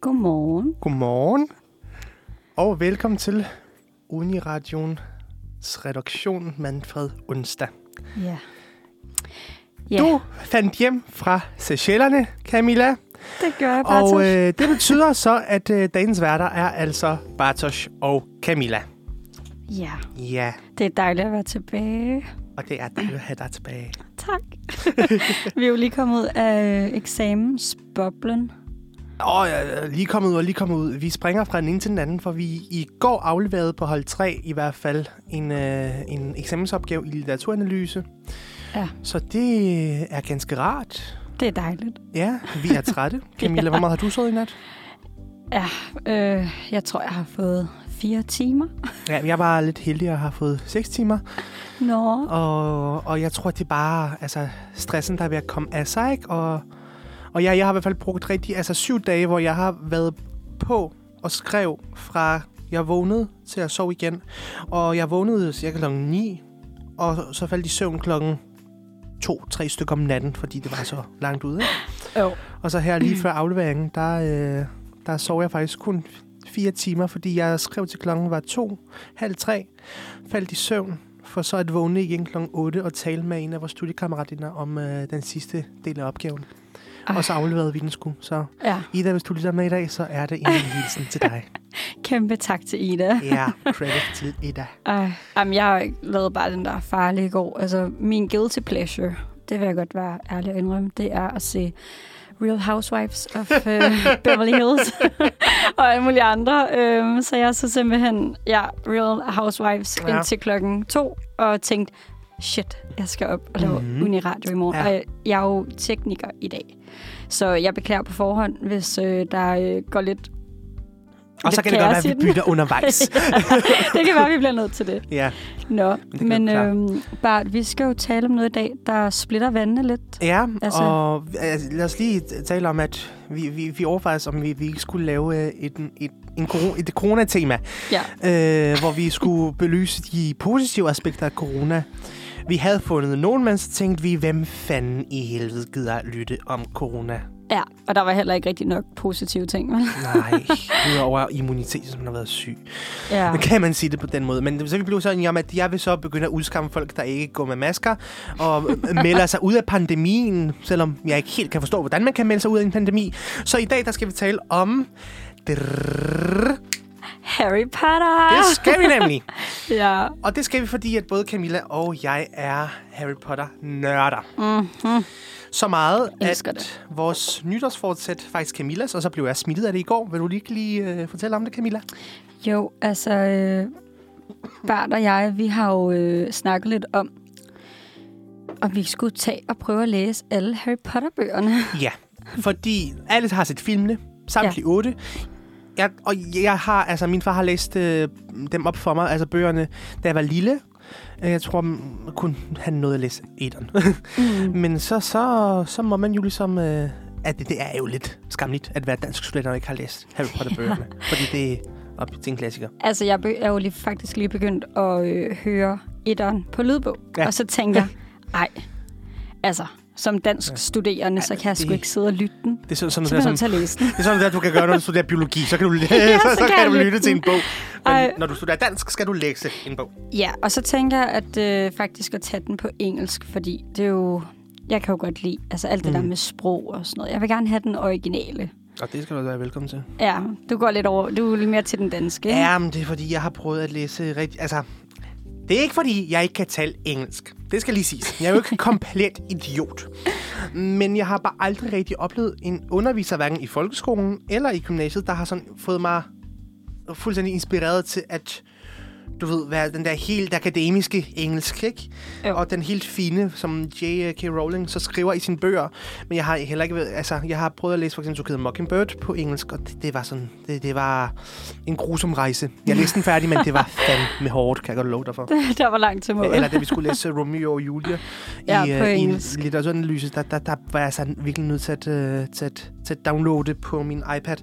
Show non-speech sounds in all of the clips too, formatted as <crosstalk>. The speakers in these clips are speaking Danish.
Godmorgen. Godmorgen, og velkommen til Uniradions redaktion Manfred Onsdag. Ja. Ja. Du fandt hjem fra Seychellerne, Camilla. Det gør jeg, Bartosz. Og øh, det betyder så, at øh, dagens værter er altså Bartosz og Camilla. Ja. Ja, Det er dejligt at være tilbage. og det er dejligt at have dig tilbage. Tak. <laughs> Vi er jo lige kommet ud af eksamensboblen. Åh, jeg er lige kommet ud og lige kommet ud. Vi springer fra den ene til den anden, for vi i går afleverede på hold 3 i hvert fald en, øh, en eksamensopgave i litteraturanalyse. Ja. Så det er ganske rart. Det er dejligt. Ja, vi er trætte. <laughs> Camilla, hvor meget har du sovet i nat? Ja, øh, jeg tror, jeg har fået fire timer. Ja, jeg var lidt heldig at have fået 6 timer. Nå. Og, og jeg tror, det er bare altså, stressen, der er ved at komme af sig. Ikke? Og, og jeg, jeg har i hvert fald brugt rigtig, altså syv dage, hvor jeg har været på og skrev fra jeg vågnede til at sove igen. Og jeg vågnede cirka klokken 9, og så faldt i søvn klokken to-tre stykker om natten, fordi det var så langt ude. Ikke? Jo. Og så her lige <clears throat> før afleveringen, der, øh, der sov jeg faktisk kun fire timer, fordi jeg skrev til klokken var to, halv tre, faldt i søvn, for så at vågne igen klokken 8 og tale med en af vores studiekammerater om øh, den sidste del af opgaven. Ej. Og så afleverede vi den sgu. Så Ja, Ida, hvis du lytter med i dag, så er det en hilsen til dig. <laughs> kæmpe tak til Ida. Ja, credit til Ida. Ej, jamen, jeg lavet bare den der farlige går. Altså, min guilty pleasure, det vil jeg godt være ærlig at indrømme, det er at se Real Housewives of uh, <laughs> Beverly Hills <laughs> og alle mulige andre. Um, så jeg så simpelthen, ja, Real Housewives ja. indtil klokken to, og tænkte, shit, jeg skal op og lave Mhm. mm-hmm. Uniradio i morgen. Ja. Og jeg, jeg er jo tekniker i dag. Så jeg beklager på forhånd, hvis øh, der øh, går lidt... Og så kan det godt være, at vi bytter undervejs. <laughs> det kan være, at vi bliver nødt til det. ja. Nå, det men øhm, Bart, vi skal jo tale om noget i dag, der splitter vandene lidt. Ja, Altså- og altså, lad os lige tale om, at vi, vi, vi overvejede, om vi, vi ikke skulle lave øh, et, et, en corona, et corona-tema, Ja. øh, hvor vi skulle belyse de positive aspekter af corona. Vi havde fundet nogen, men så tænkte vi, hvem fanden i helvede gider lytte om corona? Ja, og der var heller ikke rigtig nok positive ting, vel? Nej, <laughs> udover immunitet, som har været syg. Ja. Kan man sige det på den måde. Men så vi blev så enige om, at jeg vil så begynde at udskamme folk, der ikke går med masker, og <laughs> melder sig ud af pandemien, selvom jeg ikke helt kan forstå, hvordan man kan melde sig ud af en pandemi. Så i dag, der skal vi tale om... Drrrr. Harry Potter! Det skal vi nemlig. <laughs> Ja. Og det skal vi, fordi at både Camilla og jeg er Harry Potter-nørder. Mm-hmm. Så meget, Elsker at det. vores nytårsfortsæt faktisk Camillas, og så blev jeg smittet af det i går. Vil du lige, lige øh, fortælle om det, Camilla? Jo, altså, øh, Bart og jeg, vi har jo øh, snakket lidt om, om vi skulle tage og prøve at læse alle Harry Potter-bøgerne. Ja, fordi <laughs> alle har set filmene, samtlige ja. otte. Jeg, og jeg har, altså min far har læst øh, dem op for mig, altså bøgerne, da jeg var lille. Øh, Jeg tror mm, kun han nåede at læse etteren. Mm. <laughs> Men så, så, så må man jo ligesom... Øh, at det, det er jo lidt skamligt at være dansk student og ikke har læst Harry Potter-bøgerne. fordi det er op til en klassiker. Altså, jeg er jo lige, faktisk lige begyndt at øh, høre etteren på lydbog. Ja. Og så tænker jeg, <laughs> ej, altså, som dansk ja. studerende, så kan jeg sgu ikke sidde og lytte den. Det er sådan, sådan Så der, som, til at læse den. det er sådan der, du kan gøre, når du studerer biologi. Så kan du, <laughs> Ja, så, så <laughs> så kan kan du lytte lytte til en den. bog. Men Ej. når du studerer dansk, skal du læse en bog. Ja, og så tænker jeg at øh, faktisk at tage den på engelsk, fordi det er jo... Jeg kan jo godt lide altså alt det Mm. der med sprog og sådan noget. Jeg vil gerne have den originale. Og det skal du være velkommen til. Ja, du går lidt over... Du er lidt mere til den danske, ikke? Ja, men det er fordi, jeg har prøvet at læse rigtig... Altså, det er ikke fordi, jeg ikke kan tale engelsk. Det skal lige siges. Jeg er jo ikke komplet idiot. Men jeg har bare aldrig rigtig oplevet en underviser, hverken i folkeskolen eller i gymnasiet, der har sådan fået mig fuldstændig inspireret til at du ved, være den der helt akademiske engelsk, ikke? Jo. Og den helt fine, som J.K. Rowling så skriver i sine bøger. Men jeg har heller ikke, været- altså, jeg har prøvet at læse for eksempel To Mockingbird på engelsk, og det, det var sådan, det, det var en grusom rejse. Jeg læste den færdig, men det var <laughs> fandme hårdt, kan jeg godt love dig for. der var langt til mål. Eller da vi skulle læse <laughs> Romeo og Julia Ja, i, på øh, i en litteraturanalyse, der, der, der var jeg sådan virkelig nødt til at, øh, til at, til at downloade på min iPad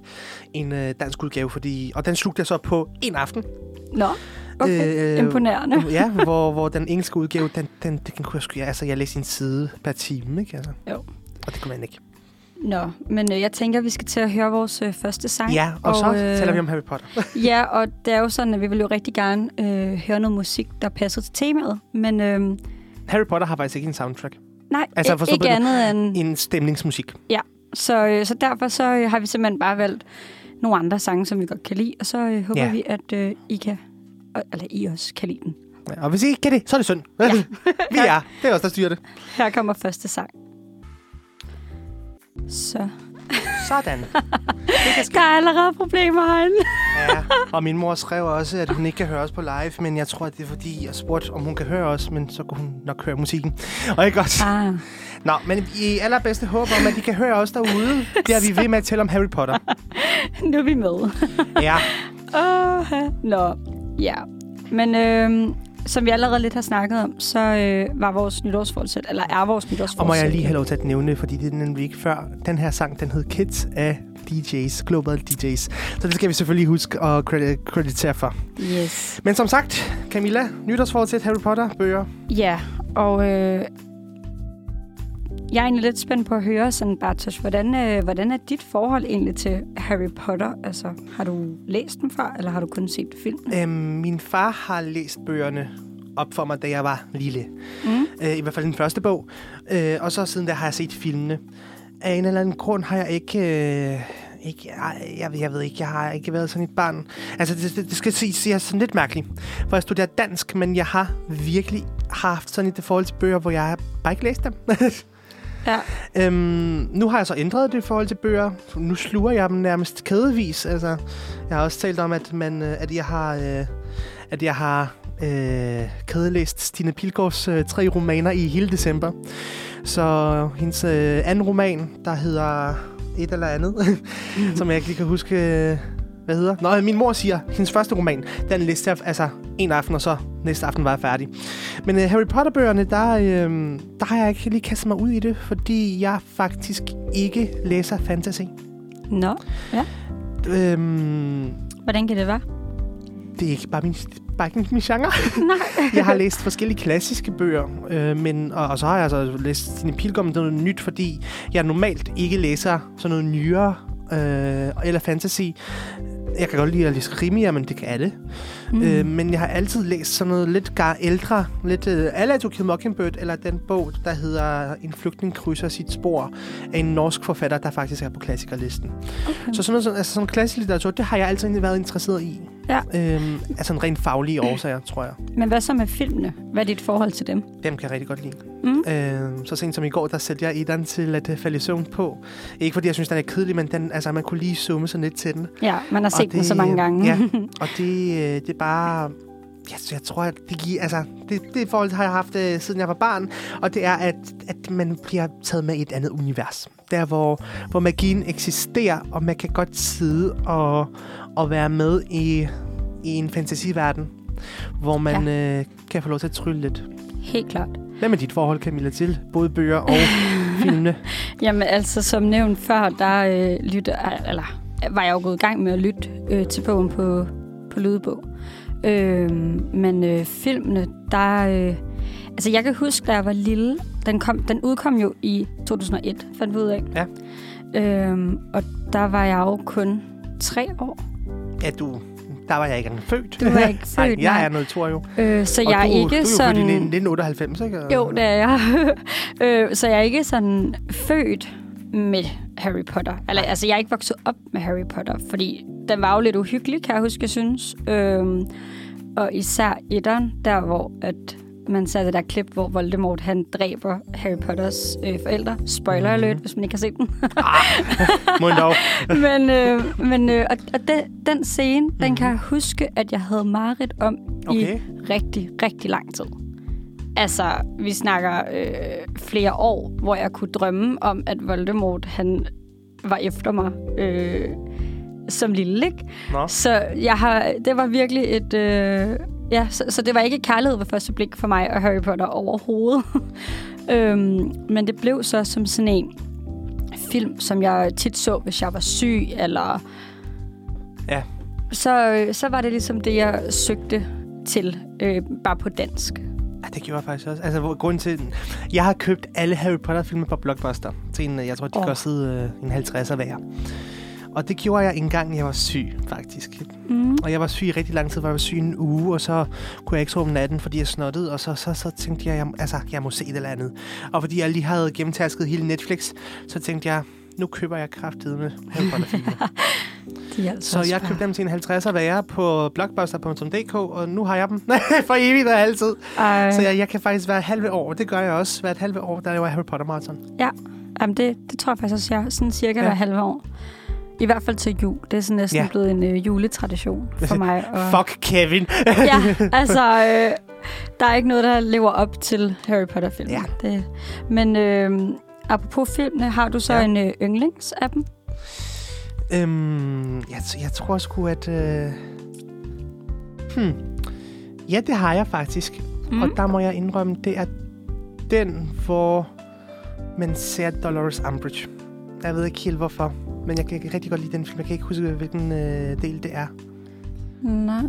en øh, dansk udgave, fordi, og den slugte jeg så på en aften. Nå, okay. Øh, Imponerende. <laughs> Ja, hvor, hvor den engelske udgave, den, den, den kunne jeg sgu, ja, altså jeg læste en side per time, ikke? Altså. Jo. Og det kunne man ikke. Nå, men øh, jeg tænker, at vi skal til at høre vores øh, første sang. Ja, og, og så øh, taler vi om Harry Potter. <laughs> ja, og det er jo sådan, at vi vil jo rigtig gerne øh, høre noget musik, der passer til temaet. Men øh, Harry Potter har faktisk ikke en soundtrack. nej, Altså, ikke det. andet end... En stemningsmusik. Så, øh, så derfor så øh, har vi simpelthen bare valgt nogle andre sange, som vi godt kan lide. Og så øh, håber Ja. vi, at øh, I kan... og- Eller I også kan lide den. Ja, og hvis I ikke kan det, så er det synd. Ja. <laughs> vi er. Det er os, der styrer det. Her kommer første sang. Så. Sådan. Det. <laughs> Der er allerede problemer herinde. Ja, og min mor skrev også, at hun ikke kan høre os på live, men jeg tror, at det er fordi, jeg spurgte, om hun kan høre os, men så kunne hun nok høre musikken. Og ikke godt. Ah. Nå, men i allerbedste håb om, at de kan høre os derude, det er vi ved med at tælle om Harry Potter. <laughs> Nu er vi med. Ja, Åh, Nå, ja. Men øh, som vi allerede lidt har snakket om, så øh, var vores nytårsforsæt, eller er vores nytårsforsæt. og må jeg lige have lov til at nævne, fordi det er nemlig ikke før. Den her sang, den hed Kids af DJ's, Global DJ's. Så det skal vi selvfølgelig huske at credit, kreditere for. Yes. Men som sagt, Camilla, nytårsforsæt Harry Potter, bøger. Ja, og øh, jeg er egentlig lidt spændt på at høre, sådan Bartosz, hvordan, øh, hvordan er dit forhold egentlig til Harry Potter? Altså, har du læst dem før, eller har du kun set filmen? Øhm, min far har læst bøgerne op for mig, da jeg var lille. Mm. Øh, I hvert fald den første bog. Øh, og så siden da har jeg set filmene. Af en eller anden grund har jeg ikke... Øh, ikke jeg, jeg ved ikke, jeg har ikke været sådan et barn. Altså, det, det, det skal siges, jeg er sådan lidt mærkeligt. For jeg studerer dansk, men jeg har virkelig haft sådan et forhold til bøger, hvor jeg bare ikke læst dem. <laughs> Ja. Øhm, nu har jeg så ændret det i forhold til bøger. Nu sluger jeg dem nærmest kædevis. Altså, jeg har også talt om, at, man, øh, at jeg har, øh, at jeg har øh, kædelæst Stine Pilgaards øh, tre romaner i hele december. Så hendes øh, anden roman, der hedder et eller andet, <laughs> som jeg ikke lige kan huske, øh, hvad hedder. Nå, min mor siger, hendes første roman, den læste jeg altså en aften, og så næste aften var jeg færdig. Men øh, Harry Potter-bøgerne, der, øh, der har jeg ikke lige kastet mig ud i det, fordi jeg faktisk ikke læser fantasy. Nå, Øhm, hvordan kan det være? det er ikke bare min, det er bare ikke min genre. <laughs> Nej. Jeg har læst forskellige klassiske bøger, øh, men, og, og så har jeg altså læst Stine Pilgaard om noget nyt, fordi jeg normalt ikke læser sådan noget nyere øh, eller fantasy. Jeg kan godt lide at læse krimier, men det kan alle. Mm. Øh, men jeg har altid læst sådan noget lidt gar ældre, lidt øh, alle To Kill Mockingbird, eller den bog, der hedder En flygtning krydser sit spor, af en norsk forfatter, der faktisk er på klassikerlisten. Okay. Så sådan noget, altså sådan klassisk litteratur, det har jeg altid været interesseret i. Ja. Øhm, altså en rent faglige årsager, tror jeg. Men hvad så med filmene? Hvad er dit forhold til dem? Dem kan jeg rigtig godt lide. Mm. Øh, så sent som i går, der sætte jeg Edan til at øh, falde i søvn på. Ikke fordi jeg synes, den er kedelig, men den, altså, man kunne lige summe sådan lidt til den. Ja, man har Og set den så mange gange. Ja, <laughs> og det, øh, det bare... Jeg, jeg tror, at det giver... Altså, det, det forhold har jeg haft, øh, siden jeg var barn. Og det er, at, at man bliver taget med i et andet univers. Der, hvor, hvor magien eksisterer, og man kan godt sidde og, og være med i, i en fantasiverden, hvor man ja. øh, kan få lov til at trylle lidt. Helt klart. Hvad med dit forhold, Camilla, til både bøger og <laughs> filmene? Jamen altså, som nævnt før, der øh, lytte, eller, var jeg jo gået i gang med at lytte øh, til bogen på, på lydbog. Øh, men øh, filmene, der... Øh, altså, jeg kan huske, da jeg var lille, den, kom, den udkom jo i 2001, fandt vi ud af. Ja. Øh, og der var jeg jo kun tre år. Ja, du... Der var jeg ikke engang født. Du var ikke <laughs> nej, født, jeg nej. er noget to jo. Øh, så Og jeg du, er ikke du er jo sådan... i 1998, ikke? Jo, det er jeg. <laughs> øh, så jeg er ikke sådan født med Harry Potter. Eller, altså, jeg er ikke vokset op med Harry Potter, fordi den var jo lidt uhyggelig, kan jeg huske, jeg synes. Øhm, og især etteren, der hvor at man ser det der klip, hvor Voldemort han dræber Harry Potters øh, forældre. Spoiler alert, hvis man ikke har set den. Dog. <laughs> men øh, men øh, og, og den, den scene, mm-hmm. den kan jeg huske, at jeg havde mareridt om Okay. i rigtig, rigtig lang tid. Altså, vi snakker øh, flere år, hvor jeg kunne drømme om, at Voldemort, han var efter mig øh, som lille, ikke? Nå. Så jeg har, det var virkelig et... Øh, ja, så, så det var ikke kærlighed ved første blik for mig og Harry Potter overhovedet. <laughs> øhm, men det blev så som sådan en film, som jeg tit så, hvis jeg var syg, eller... Ja. Så, øh, så var det ligesom det, jeg søgte til, øh, bare på dansk. Ja, det gjorde jeg faktisk også. Altså, hvor, grunden til... Jeg har købt alle Harry Potter-filmer på Blockbuster. Til en, jeg tror, de oh. kostede øh, en 50'er hver. Og det gjorde jeg en gang, jeg var syg, faktisk. Mm. Og jeg var syg i rigtig lang tid, hvor jeg var syg en uge, og så kunne jeg ikke sove om natten, fordi jeg snottede, og så, så, så tænkte jeg, jeg, altså, jeg må se det eller andet. Og fordi jeg lige havde gennemtasket hele Netflix, så tænkte jeg, nu køber jeg kraftedet med. <laughs> De altså så jeg købte dem til en 50'er hver på blockbuster.dk, og nu har jeg dem <laughs> for evigt og altid. Ej, Så jeg, jeg kan faktisk være halve år, det gør jeg også, hvert halve år, der laver jeg Harry Potter Marathon. jamen det, det tror jeg faktisk også, jeg sådan cirka Ja. hver halve år. I hvert fald til jul. Det er sådan næsten Ja. ja. blevet en øh, juletradition for <laughs> mig. Og, Fuck Kevin. ja, altså, øh, der er ikke noget, der lever op til Harry Potter-filmen. Ja. Det, men øh, apropos filmene, har du så Ja. en øh, yndlings af dem? Øhm, jeg, jeg tror sgu, at... Øh... Hmm. Ja, det har jeg faktisk. Mm. Og der må jeg indrømme, det er den, hvor man ser Dolores Umbridge. Jeg ved ikke helt hvorfor, men jeg kan rigtig godt lide den film. Jeg kan ikke huske, hvilken øh, del det er. Nej.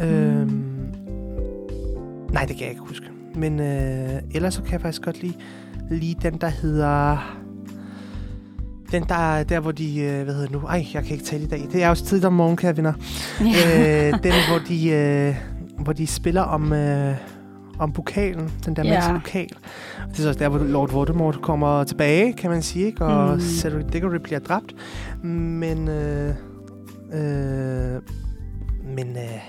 Øhm, nej, det kan jeg ikke huske. Men øh, ellers så kan jeg faktisk godt lide, lide den, der hedder... Den der, der hvor de, øh, hvad hedder nu? Ej, jeg kan ikke tale i dag. Det er også tidligt om morgenen, kære venner. Ja. øh, den, hvor de, øh, hvor de spiller om, øh, om pokalen. Den der Ja. magiske pokal. Det er så også der, hvor Lord Voldemort kommer tilbage, kan man sige. Ikke? Og Mm. mm. Cedric Diggory bliver dræbt. Men... Øh, øh, men... Øh,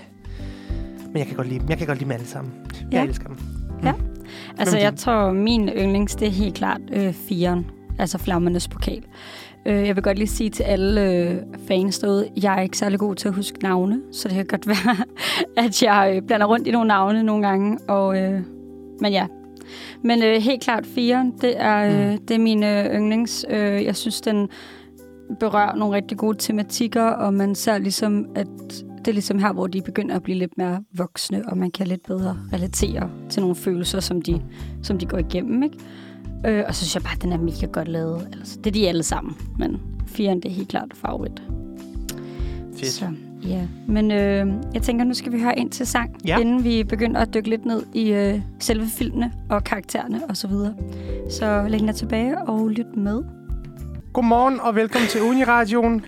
men jeg kan godt lide dem. Jeg kan godt lide dem alle sammen. Jeg Ja. elsker dem. Altså, Hvem er jeg tror, min yndlings, det er helt klart øh, firen. Altså Flammernes Pokal. Øh, jeg vil godt lige sige til alle øh, fans derude, jeg er ikke særlig god til at huske navne, så det kan godt <laughs> være, at jeg øh, blander rundt i nogle navne nogle gange. Og, øh, men ja. Men øh, helt klart firen, det er, øh, Mm. det er min øh, yndlings. Øh, jeg synes, den berører nogle rigtig gode tematikker, og man ser ligesom, at det er ligesom her, hvor de begynder at blive lidt mere voksne, og man kan lidt bedre relatere til nogle følelser, som de, som de går igennem, ikke? Øh, og så synes jeg bare, at den er mega godt lavet. Altså, det er de alle sammen, men firen, det er helt klart favorit. Fedt. Så, ja. Men øh, jeg tænker, nu skal vi høre ind til sang, Ja. inden vi begynder at dykke lidt ned i øh, selve filmene og karaktererne osv. Så, videre. så læg jer tilbage og lyt med. Godmorgen og velkommen til Uniradioen.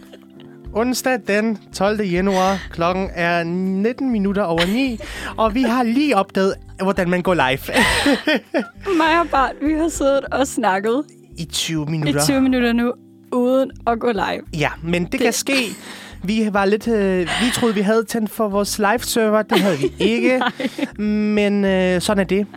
Onsdag den 12. januar. Klokken er 19 minutter over 9. Og vi har lige opdaget, hvordan man går live. <laughs> Mig og Bart, vi har siddet og snakket I 20 i minutter. 20 minutter nu, uden at gå live. Ja, men det, det kan ske. Vi var lidt... Øh, vi troede, vi havde tændt for vores live-server. Det havde vi <laughs> ikke. men øh, sådan er det.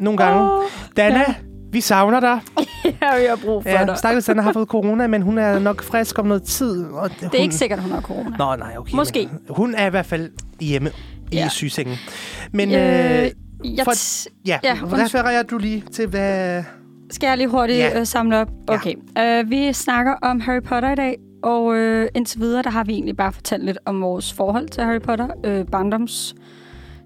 Nogle gange. Åh, Dana, ja. Vi savner dig. <laughs> ja, vi har brug for Ja, dig. stakkels Dana har fået corona, men hun er nok frisk om noget tid. Og Det er ikke sikkert, hun har corona. Nå, nej, okay. Måske. Men hun er i hvert fald hjemme i Ja. sygesengen. Men øh, jeg for- ja, ja, ja undskyld. refererer du lige til, hvad... skal jeg lige hurtigt Ja. ja. samle op? Ja. Okay. Uh, vi snakker om Harry Potter i dag, og uh, indtil videre, der har vi egentlig bare fortalt lidt om vores forhold til Harry Potter. Uh, barndoms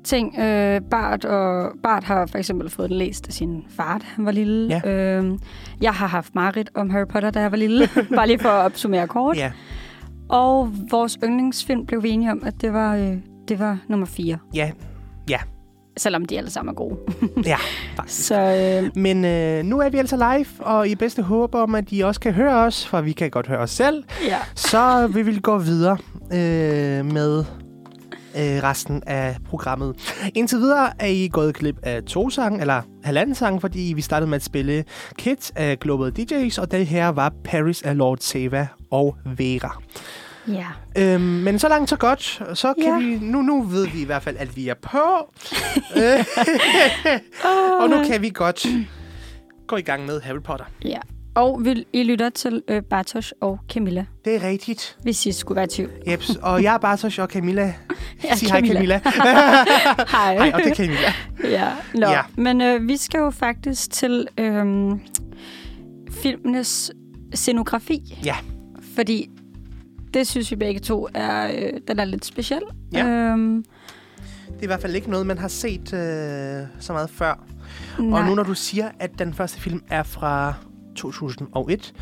ting. Uh, Bart, og Bart har for eksempel fået den læst af sin far, da han var lille. Ja. Uh, jeg har haft Marit om Harry Potter, da jeg var lille. <laughs> bare lige for at opsummere kort. Ja, Og vores yndlingsfilm blev vi enige om, at det var, uh, det var nummer 4. ja, Selvom de alle sammen er gode. <laughs> ja, faktisk. Så øh, Men øh, nu er vi altså live, og i bedste håb om, at I også kan høre os, for vi kan godt høre os selv, ja. så vi vil gå videre øh, med øh, resten af programmet. Indtil videre er I gået glip af to sange, eller halvanden sang, fordi vi startede med at spille Kids af Global DJs, og det her var Paris af Lord Seva og Vera. Ja. Øhm, men så langt, så godt. Så kan Ja. vi, nu, nu ved vi i hvert fald, at vi er på. <laughs> Øh, <laughs> og nu kan vi godt gå i gang med Harry Potter. Ja. Og vi, I lytter til øh, Bartosz og Camilla, Det er rigtigt. hvis I skulle være tvivl. Jeps. Og jeg er Bartosz og Camilla. <laughs> Ja, Sig hej, Camilla. <laughs> Hej. Hej, og det er Camilla. ja. Ja. ja. Men øh, vi skal jo faktisk til øh, filmenes scenografi. Ja. Fordi det synes vi begge to er, øh, den er lidt speciel. Ja. Øhm, Det er i hvert fald ikke noget, man har set øh, så meget før. nej. Og nu når du siger, at den første film er fra 2001,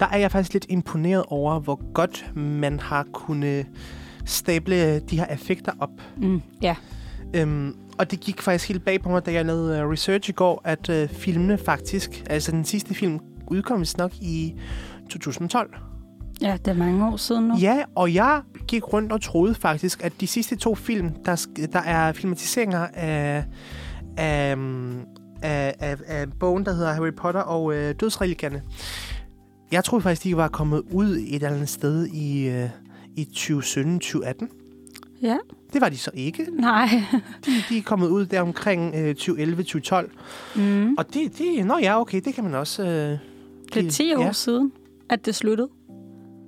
der er jeg faktisk lidt imponeret over, hvor godt man har kunnet stable de her effekter op. Mm, ja. Øhm, og det gik faktisk helt bag på mig, da jeg lavede øh, research i går, at øh, filmene faktisk, altså den sidste film, udkom nok i 2012. Ja, det er mange år siden nu. Ja, og jeg gik rundt og troede faktisk, at de sidste to film, der, der er filmatiseringer af, af, af, af, af bogen, der hedder Harry Potter og øh, Dødsreligierne. Jeg troede faktisk, de var kommet ud et eller andet sted i, øh, i 2017-2018. Ja, Det var de så ikke. nej. <laughs> De, de er kommet ud der omkring øh, 2011-2012. Mm. Og det, det, nå ja, okay, det kan man også... Øh, Det er 10 år Ja, siden, at det sluttede.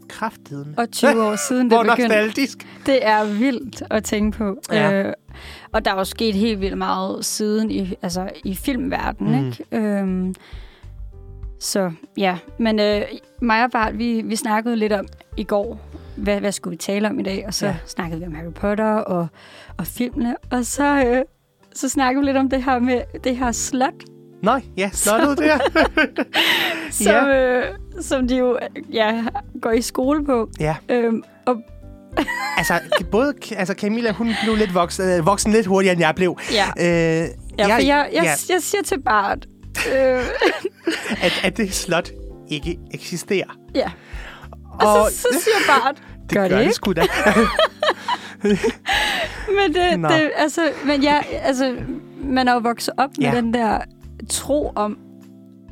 kraftedeme. Og 20 år siden, det <laughs> begyndte. nostalgisk. Det er vildt at tænke på. Ja. Øh, og der er jo sket helt vildt meget siden i, altså, i filmverdenen, Mm. ikke? Øhm, så ja, men øh, mig og Bart, vi, vi snakkede lidt om i går, hvad, hvad skulle vi tale om i dag? Og så Ja. ja. snakkede vi om Harry Potter og, og filmene. Og så, øh, så snakkede vi lidt om det her med det her slot, Nej, ja, slottet der. <laughs> som, øh, som de jo ja, går i skole på. ja, Øhm, og altså, både altså Camilla, hun blev lidt voksen, øh, voksen lidt hurtigere, end jeg blev. ja, Øh, ja, for jeg, jeg, ja, jeg siger til Bart, øh, <laughs> at, at det slot ikke eksisterer. ja. Og, og så, så siger Bart, <laughs> det gør det det ikke? sgu da. <laughs> Men, det, Nå. det, altså, men ja, altså, man er jo vokset op med Ja. den der tro om,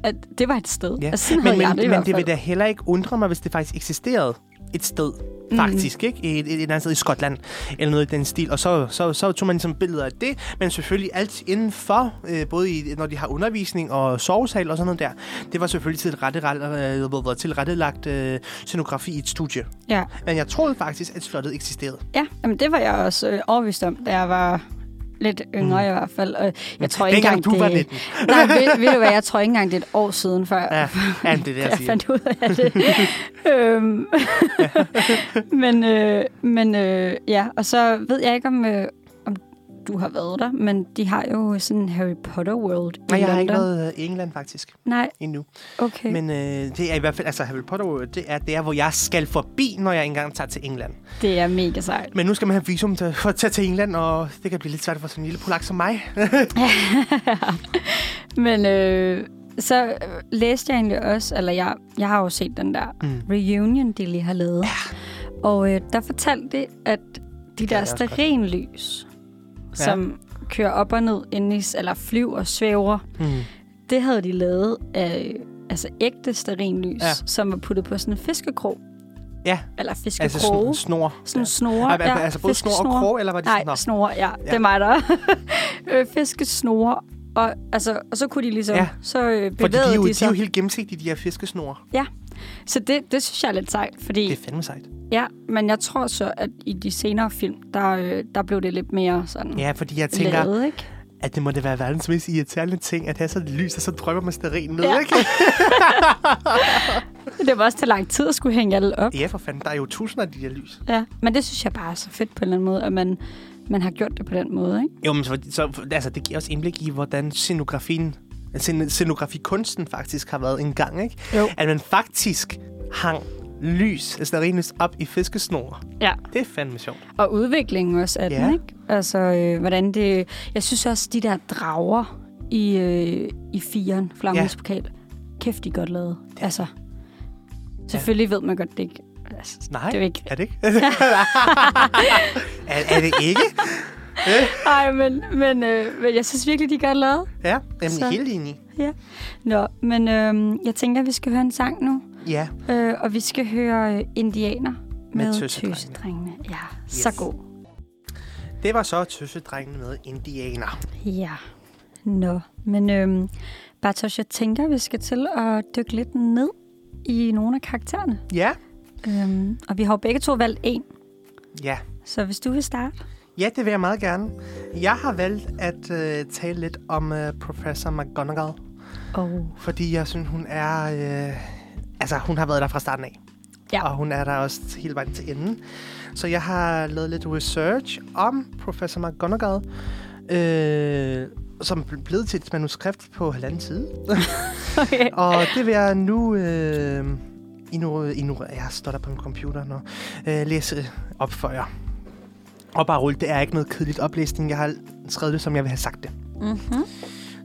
at det var et sted. Ja. Altså, sådan men havde jeg men, det men det vil da heller ikke undre mig, hvis det faktisk eksisterede et sted. Mm. Faktisk, ikke? Et, et, et andet sted i Skotland, eller noget i den stil. Og så, så, så tog man ligesom billeder af det, men selvfølgelig alt indenfor, øh, både i, når de har undervisning og sovesal og sådan noget der, det var selvfølgelig til et rette, øh, til rettelagt øh, scenografi i et studie. Ja, Men jeg troede faktisk, at slottet eksisterede. ja jamen, det var jeg også øh, overbevist om, da jeg var lidt yngre mm. i hvert fald. Og jeg tror ikke engang, du det... var <laughs> 19. Nej, ved, ved du hvad, jeg tror ikke engang, det er et år siden, før Ja, ja det er det, jeg <laughs> jeg fandt ud af det. <laughs> øhm, men øh, men øh, ja, og så ved jeg ikke, om, øh, om du har været der, men de har jo sådan en Harry Potter World i Nej, jeg har London. ikke været øh, i England faktisk Nej, endnu. okay. Men øh, det er i hvert fald, altså Harry Potter, World, det er der, hvor jeg skal forbi, når jeg engang tager til England. Det er mega sejt. Men nu skal man have visum til, for at tage til England, og det kan blive lidt svært for sådan en lille polak som mig. <laughs> Men øh, så øh, læste jeg egentlig også, eller jeg, jeg har jo set den der Mm. reunion, de lige har lavet. Ja. Og øh, der fortalte de, at de der stearinlys, Ja. som kører op og ned, inde i, eller flyver og svæver, Mm. det havde de lavet af altså ægte stearinlys, Ja. ja. som var puttet på sådan en fiskekrog. Ja, Eller altså fiskekroge. sådan snor. sådan snore. Ja. Altså, altså både snor og krog, eller var det Nej, sådan? snore, ja. Ja. Det er mig, der <laughs> øh, Fiskesnore. Og, altså, og så kunne de ligesom... Ja. Ja. Så øh, Fordi bevægede de jo, de de er sig. jo helt gennemsigtige, de her fiskesnore. Så det, det synes jeg er lidt sejt, fordi... Det er fandme sejt. Ja, men jeg tror så, at i de senere film, der, øh, der blev det lidt mere sådan... Ja, fordi jeg tænker, lavet, ikke? at det må det være verdens mest irriterende ting, at have så lys, og så drømmer man sterin med, Ja. ikke? <laughs> Det var også til lang tid at skulle hænge alle op. Ja, for fanden, der er jo tusinder af de her lys. Ja, men det synes jeg bare er så fedt på en eller anden måde, at man, man har gjort det på den måde, ikke? Jo, men så, så altså, det giver også indblik i, hvordan scenografien, scen- scenografikunsten faktisk har været en gang, ikke? Jo. At man faktisk hang lys, stearinlys op i fiskesnore. Ja, Det er fandme sjovt. og udviklingen også af Ja. den, ikke? Altså, øh, hvordan det... Jeg synes også, de der drager i, øh, i firen, Flammens ja. pokal, kæft, de godt lavet. Altså, selvfølgelig ved man godt, det ikke... Altså, Nej, Det er ikke... er det ikke? <laughs> <laughs> er, er det ikke? <laughs> Nej, men, men, øh, men jeg synes virkelig, de er godt lavet. Ja, jamen, Så- helt enig. Nå, men øh, jeg tænker, at vi skal høre en sang nu. Ja, Øh, og vi skal høre øh, Indianer Med med, Tøsedrengene. Tøsedrengene. Ja, yes. Så god. det var så tøsedrengene med indianer. Ja. Nå, men øh, Bartosz, jeg tænker, at vi skal til at dykke lidt ned i nogle af karaktererne. Ja, Øh, og vi har jo begge to valgt en. ja. Så hvis du vil starte. Ja, det vil jeg meget gerne. Jeg har valgt at øh, tale lidt om øh, Professor McGonagall, Oh. fordi jeg synes, hun er... Øh, altså, hun har været der fra starten af. Ja. Og hun er der også hele vejen til enden. Så jeg har lavet lidt research om Professor McGonagall, øh, som blevet til et manuskript på halvanden side. <laughs> Okay. Og det vil jeg nu... Øh, endnu, endnu, jeg står der på min computer nu. Øh, læse op for jer. Og bare rulle, det er ikke noget kedeligt oplæsning. Jeg har skrevet det, som jeg vil have sagt det. Mm-hmm.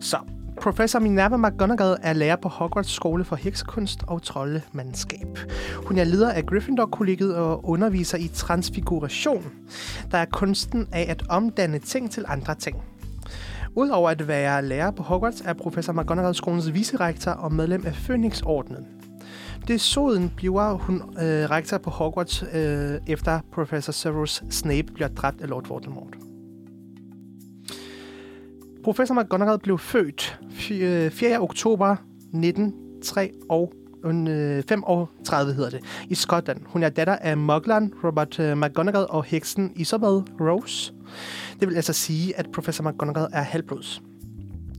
Så, professor Minerva McGonagall er lærer på Hogwarts skole for heksekunst og troldemandskab. Hun er leder af Gryffindor-kollegiet og underviser i transfiguration, der er kunsten af at omdanne ting til andre ting. Udover at være lærer på Hogwarts, er professor McGonagall skolens vicerektor og medlem af Phoenix-ordenen. Desuden bliver hun øh, rektor på Hogwarts, øh, efter professor Severus Snape bliver dræbt af Lord Voldemort. Professor McGonagall blev født fy- øh, 4. oktober 1903 og øh, 35 hedder det, i Skotland. Hun er datter af Muggleren Robert øh, McGonagall og heksen Isabel Rose. Det vil altså sige, at professor McGonagall er halvblods.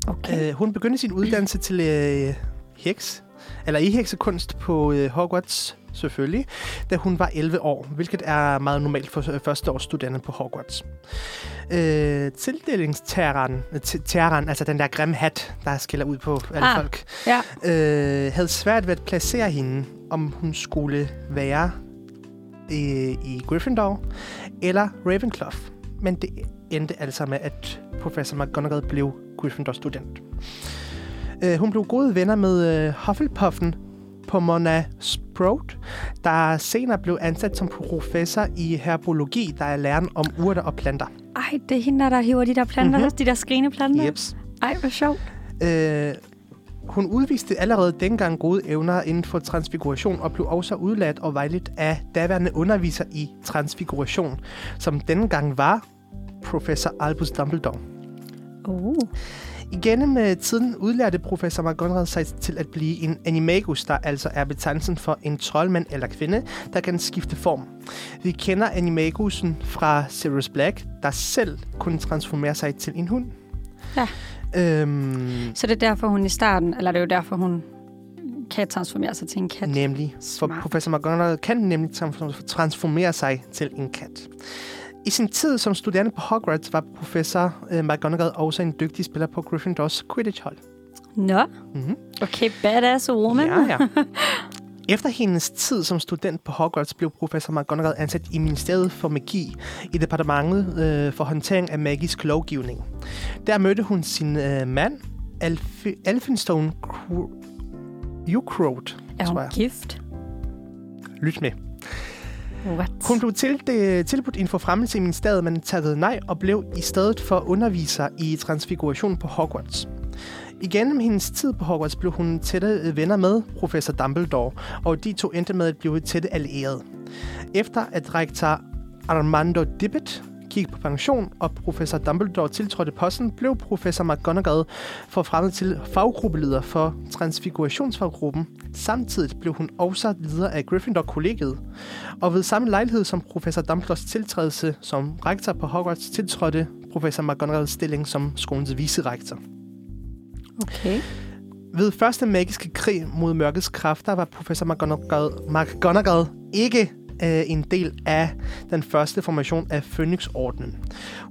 Okay. Øh, hun begyndte sin uddannelse til øh, heks, eller i heksekunst på øh, Hogwarts selvfølgelig, da hun var 11 år, hvilket er meget normalt for øh, førsteårsstuderende på Hogwarts. Øh, tildelingsterraren, t- terraren, altså den der grimme hat, der skiller ud på alle Ah, folk, Ja. øh, havde svært ved at placere hende, om hun skulle være øh, i Gryffindor eller Ravenclaw. Men det endte altså med, at professor McGonagall blev Gryffindor-student. Øh, hun blev gode venner med øh, Hufflepuffen på Mona Sprout, der senere blev ansat som professor i herbologi, der er læren om urter og planter. Ej, det er hende, der, hiver de der planter, Mhm. mm-hmm. de der skrigende planter. Jeps. Ej, hvor sjovt. Øh, hun udviste allerede dengang gode evner inden for transfiguration og blev også udladt og vejledt af daværende underviser i transfiguration, som dengang var professor Albus Dumbledore. Oh. Igennem øh, tiden udlærte professor McGonagall sig til at blive en animagus, der altså er betegnelsen for en troldmand eller kvinde, der kan skifte form. Vi kender animagusen fra Sirius Black, der selv kunne transformere sig til en hund. Ja. Øhm, Så det er derfor, hun i starten, eller det er jo derfor, hun kan transformere sig til en kat. Nemlig. For Smart. professor McGonagall kan nemlig transform- transformere sig til en kat. I sin tid som studerende på Hogwarts var professor øh, McGonagall også en dygtig spiller på Gryffindors Quidditch-hold. Nå, Mm-hmm. okay, badass woman. Ja, ja. <laughs> Efter hendes tid som student på Hogwarts blev professor McGonagall ansat i Ministeriet for Magi i departementet øh, for håndtering af magisk lovgivning. Der mødte hun sin øh, mand, Alf- Alfinstone Ukroat, Er hun gift? Lyt med. What? Hun blev til, det, tilbudt en forfremmelse i ministeriet, men takkede nej og blev i stedet for underviser i transfiguration på Hogwarts. Igennem hendes tid på Hogwarts blev hun tætte øh, venner med professor Dumbledore, og de to endte med at blive tætte allierede. Efter at rektor Armando Dibbet gik på pension, og professor Dumbledore tiltrådte posten, blev professor McGonagall forfremmet til faggruppeleder for transfigurationsfaggruppen. Samtidig blev hun også leder af Gryffindor-kollegiet. Og ved samme lejlighed som professor Dumbledores tiltrædelse som rektor på Hogwarts, tiltrådte professor McGonagalls stilling som skolens vicerektor. Okay. Ved første magiske krig mod mørkets kræfter var professor McGonagall, McGonagall ikke øh, en del af den første formation af Phoenix-ordenen.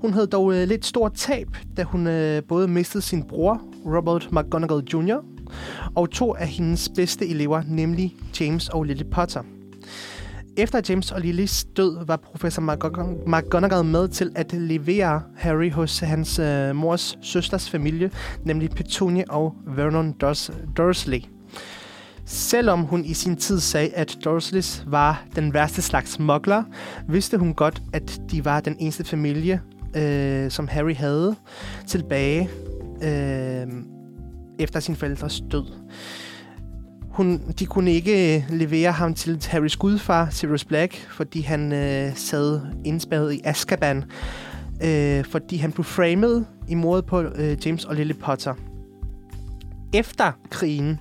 Hun havde dog øh, lidt stort tab, da hun øh, både mistede sin bror, Robert McGonagall Jr., og to af hendes bedste elever, nemlig James og Lily Potter. Efter James og Lillys død var professor McGonagall- med til at levere Harry hos hans øh, mors søsters familie, nemlig Petunia og Vernon Durs- Dursley. Selvom hun i sin tid sagde, at Dursleys var den værste slags smuggler, vidste hun godt, at de var den eneste familie, øh, som Harry havde tilbage øh, efter sin forældres død. Hun, de kunne ikke levere ham til Harrys gudfar, Sirius Black, fordi han øh, sad indspærret i Azkaban, øh, fordi han blev framed i mordet på øh, James og Lily Potter. Efter krigen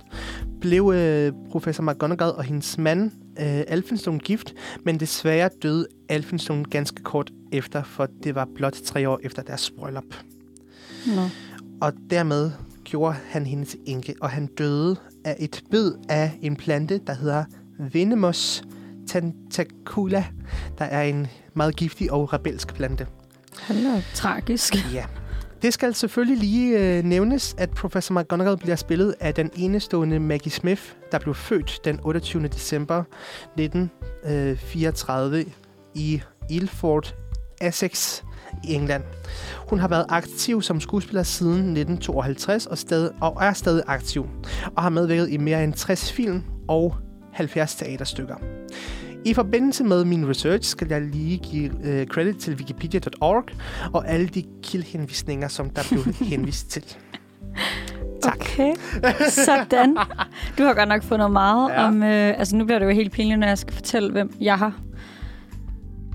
blev øh, professor McGonagall og hendes mand øh, Alfinstone gift, men desværre døde Alfinstone ganske kort efter, for det var blot tre år efter deres bryllup. Nå. Og dermed gjorde han hende til enke, og han døde af et bid af en plante, der hedder Venemus tentacula, der er en meget giftig og rebelsk plante. Da op, tragisk. Ja. Det skal selvfølgelig lige øh, nævnes, at Professor McGonagall bliver spillet af den enestående Maggie Smith, der blev født den 28. december 1934 øh, i Ilford, Essex i England. Hun har været aktiv som skuespiller siden 1952 og, stadig, og er stadig aktiv, og har medvirket i mere end 60 film og 70 teaterstykker. I forbindelse med min research skal jeg lige give uh, credit til wikipedia.org og alle de kildhenvisninger, som der blev <laughs> henvist til. Tak. Okay, sådan. Du har godt nok fundet meget Ja. ja. om... Øh, altså, nu bliver det jo helt pinligt, når jeg skal fortælle, hvem jeg har...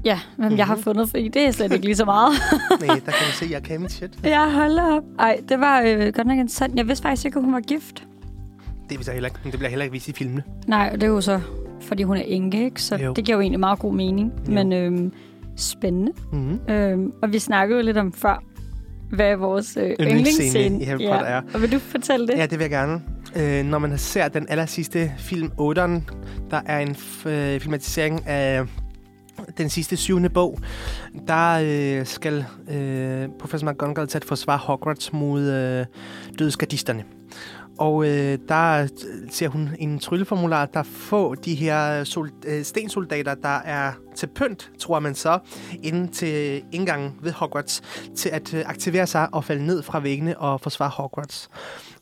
Ja, hvem mm-hmm. jeg har Mhm. fundet, fordi det er slet ikke lige så meget. <laughs> Nej, der kan du se, jeg kan mit shit. jeg holder op. Ej, det var øh, godt nok interessant. Jeg vidste faktisk ikke, at hun var gift. Det, vil jeg heller ikke, det bliver heller ikke vist i filmene. Nej, det er jo så, fordi hun er enke, ikke? Så Jo. det giver jo egentlig meget god mening. Jo. Men øhm, spændende. Mm-hmm. Øhm, og vi snakkede jo lidt om før, hvad vores øh, Yndlingsscene i Harry Potter er. Og vil du fortælle det? Ja, det vil jeg gerne. Øh, når man ser den aller sidste film, 8'eren, der er en øh, filmatisering af den sidste syvende bog, der øh, skal øh, professor McGonagall tage et forsvar Hogwarts mod øh, dødsgardisterne. Og øh, der ser hun en trylleformular, der får de her sol- øh, stensoldater, der er til pynt, tror man så, inden til indgangen ved Hogwarts, til at øh, aktivere sig og falde ned fra væggene og forsvare Hogwarts.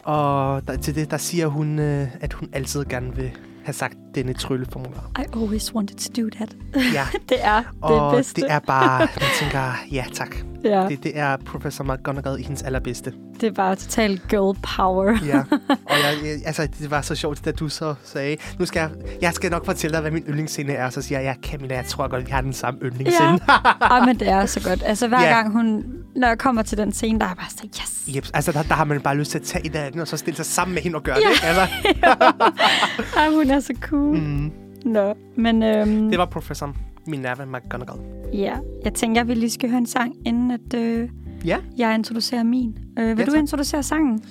Og der, til det, der siger hun, øh, at hun altid gerne vil have sagt denne trylleformular. I always wanted to do that. Ja, <laughs> Det er det og bedste. det er bare, man tænker, ja tak. ja, Det, det er professor McGonagall i hendes allerbedste. det er bare total girl power. Ja, og <laughs> jeg, jeg, altså, det var så sjovt, da du så sagde, nu skal jeg, jeg skal nok fortælle dig, hvad min yndlingsscene er. Så siger jeg, ja, Camilla, jeg tror godt, vi har den samme yndlingsscene. Ja. <laughs> Ej, men det er så godt. Altså hver Ja. gang hun, når jeg kommer til den scene, der er bare så, yes. Yep, altså der, der har man bare lyst til at tage en af den, og så stille sig sammen med hende og gøre Ja. det, ikke? Altså, <laughs> Ej, hun er så cool. Mm. Nå, men øhm, det var professor Minerva McGonagall. ja, jeg tænker, at vi lige skal høre en sang, inden at øh, Ja. jeg introducerer min. Øh, vil Ja, du introducere sangen?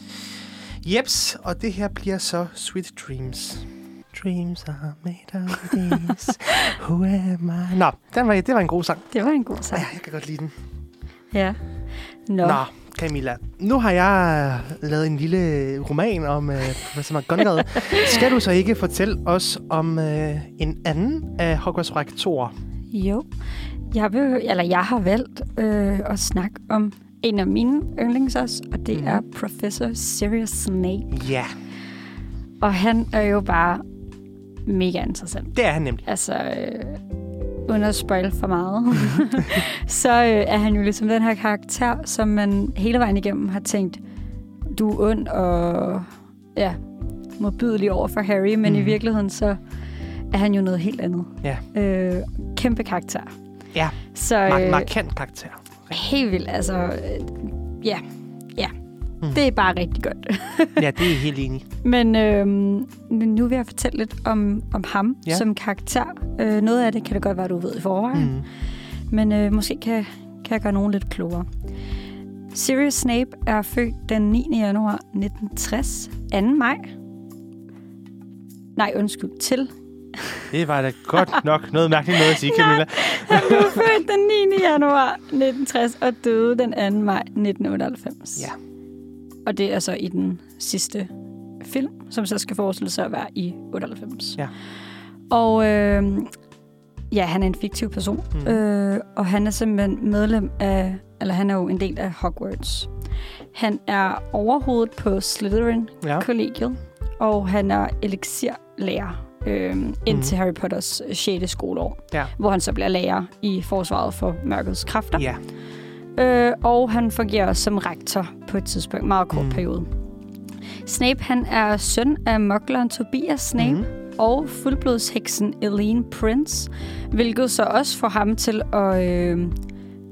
Jeps, og det her bliver så Sweet Dreams. Dreams are made of these. <laughs> Who am I? Nå, den var, det var en god sang. Det var en god sang. Ja, jeg kan godt lide den. Ja. Nå. Nå, Camilla. Nu har jeg lavet en lille roman om uh, professor McGonagall. <laughs> Skal du så ikke fortælle os om uh, en anden af Hogwarts rektorer? Jo. Jeg, vil, eller jeg har valgt øh, at snakke om en af mine yndlings også, og det mm. er Professor Sirius Snape. Ja, Og han er jo bare mega interessant. det er han nemlig. Altså, øh, uden at spoil for meget, <laughs> så øh, er han jo ligesom den her karakter, som man hele vejen igennem har tænkt, du er ond og ja, modbydelig over for Harry, men mm. i Mhm. virkeligheden så er han jo noget helt andet. Ja. Øh, kæmpe karakter. Ja, Så øh, markant karakter. helt vildt, altså, øh, ja. Mm. Det er bare rigtig godt. <laughs> Ja, det er helt enig. Men øh, nu vil jeg fortælle lidt om, om ham ja. som karakter. Øh, noget af det kan det godt være, du ved i forvejen. Mm. Men øh, måske kan, kan jeg gøre nogen lidt klogere. Sirius Snape er født den 9. januar 1960. 2. maj. Nej, undskyld, til. <laughs> Det var da godt nok noget mærkeligt noget at sige, Camilla. <laughs> Han blev født den 9. januar 1960 og døde den 2. maj 1998. Ja. Og det er så i den sidste film, som så skal forestille sig at være i 98. Ja. Og øh, ja, han er en fiktiv person. Mm. Mm. Øh, og han er simpelthen medlem af, eller han er jo en del af Hogwarts. Han er overhovedet på Slytherin-kollegiet, Ja. og han er elixirlærer øh, indtil Harry Potters 6. skoleår, Mm. Ja. hvor han så bliver lærer i forsvaret for mørkets kræfter. Ja. Øh, og han fungerer også som rektor på et tidspunkt, meget kort Mm. periode. Snape, han er søn af mugleren Tobias Snape mm. og fuldblodsheksen Eileen Prince, hvilket så også får ham til at øh,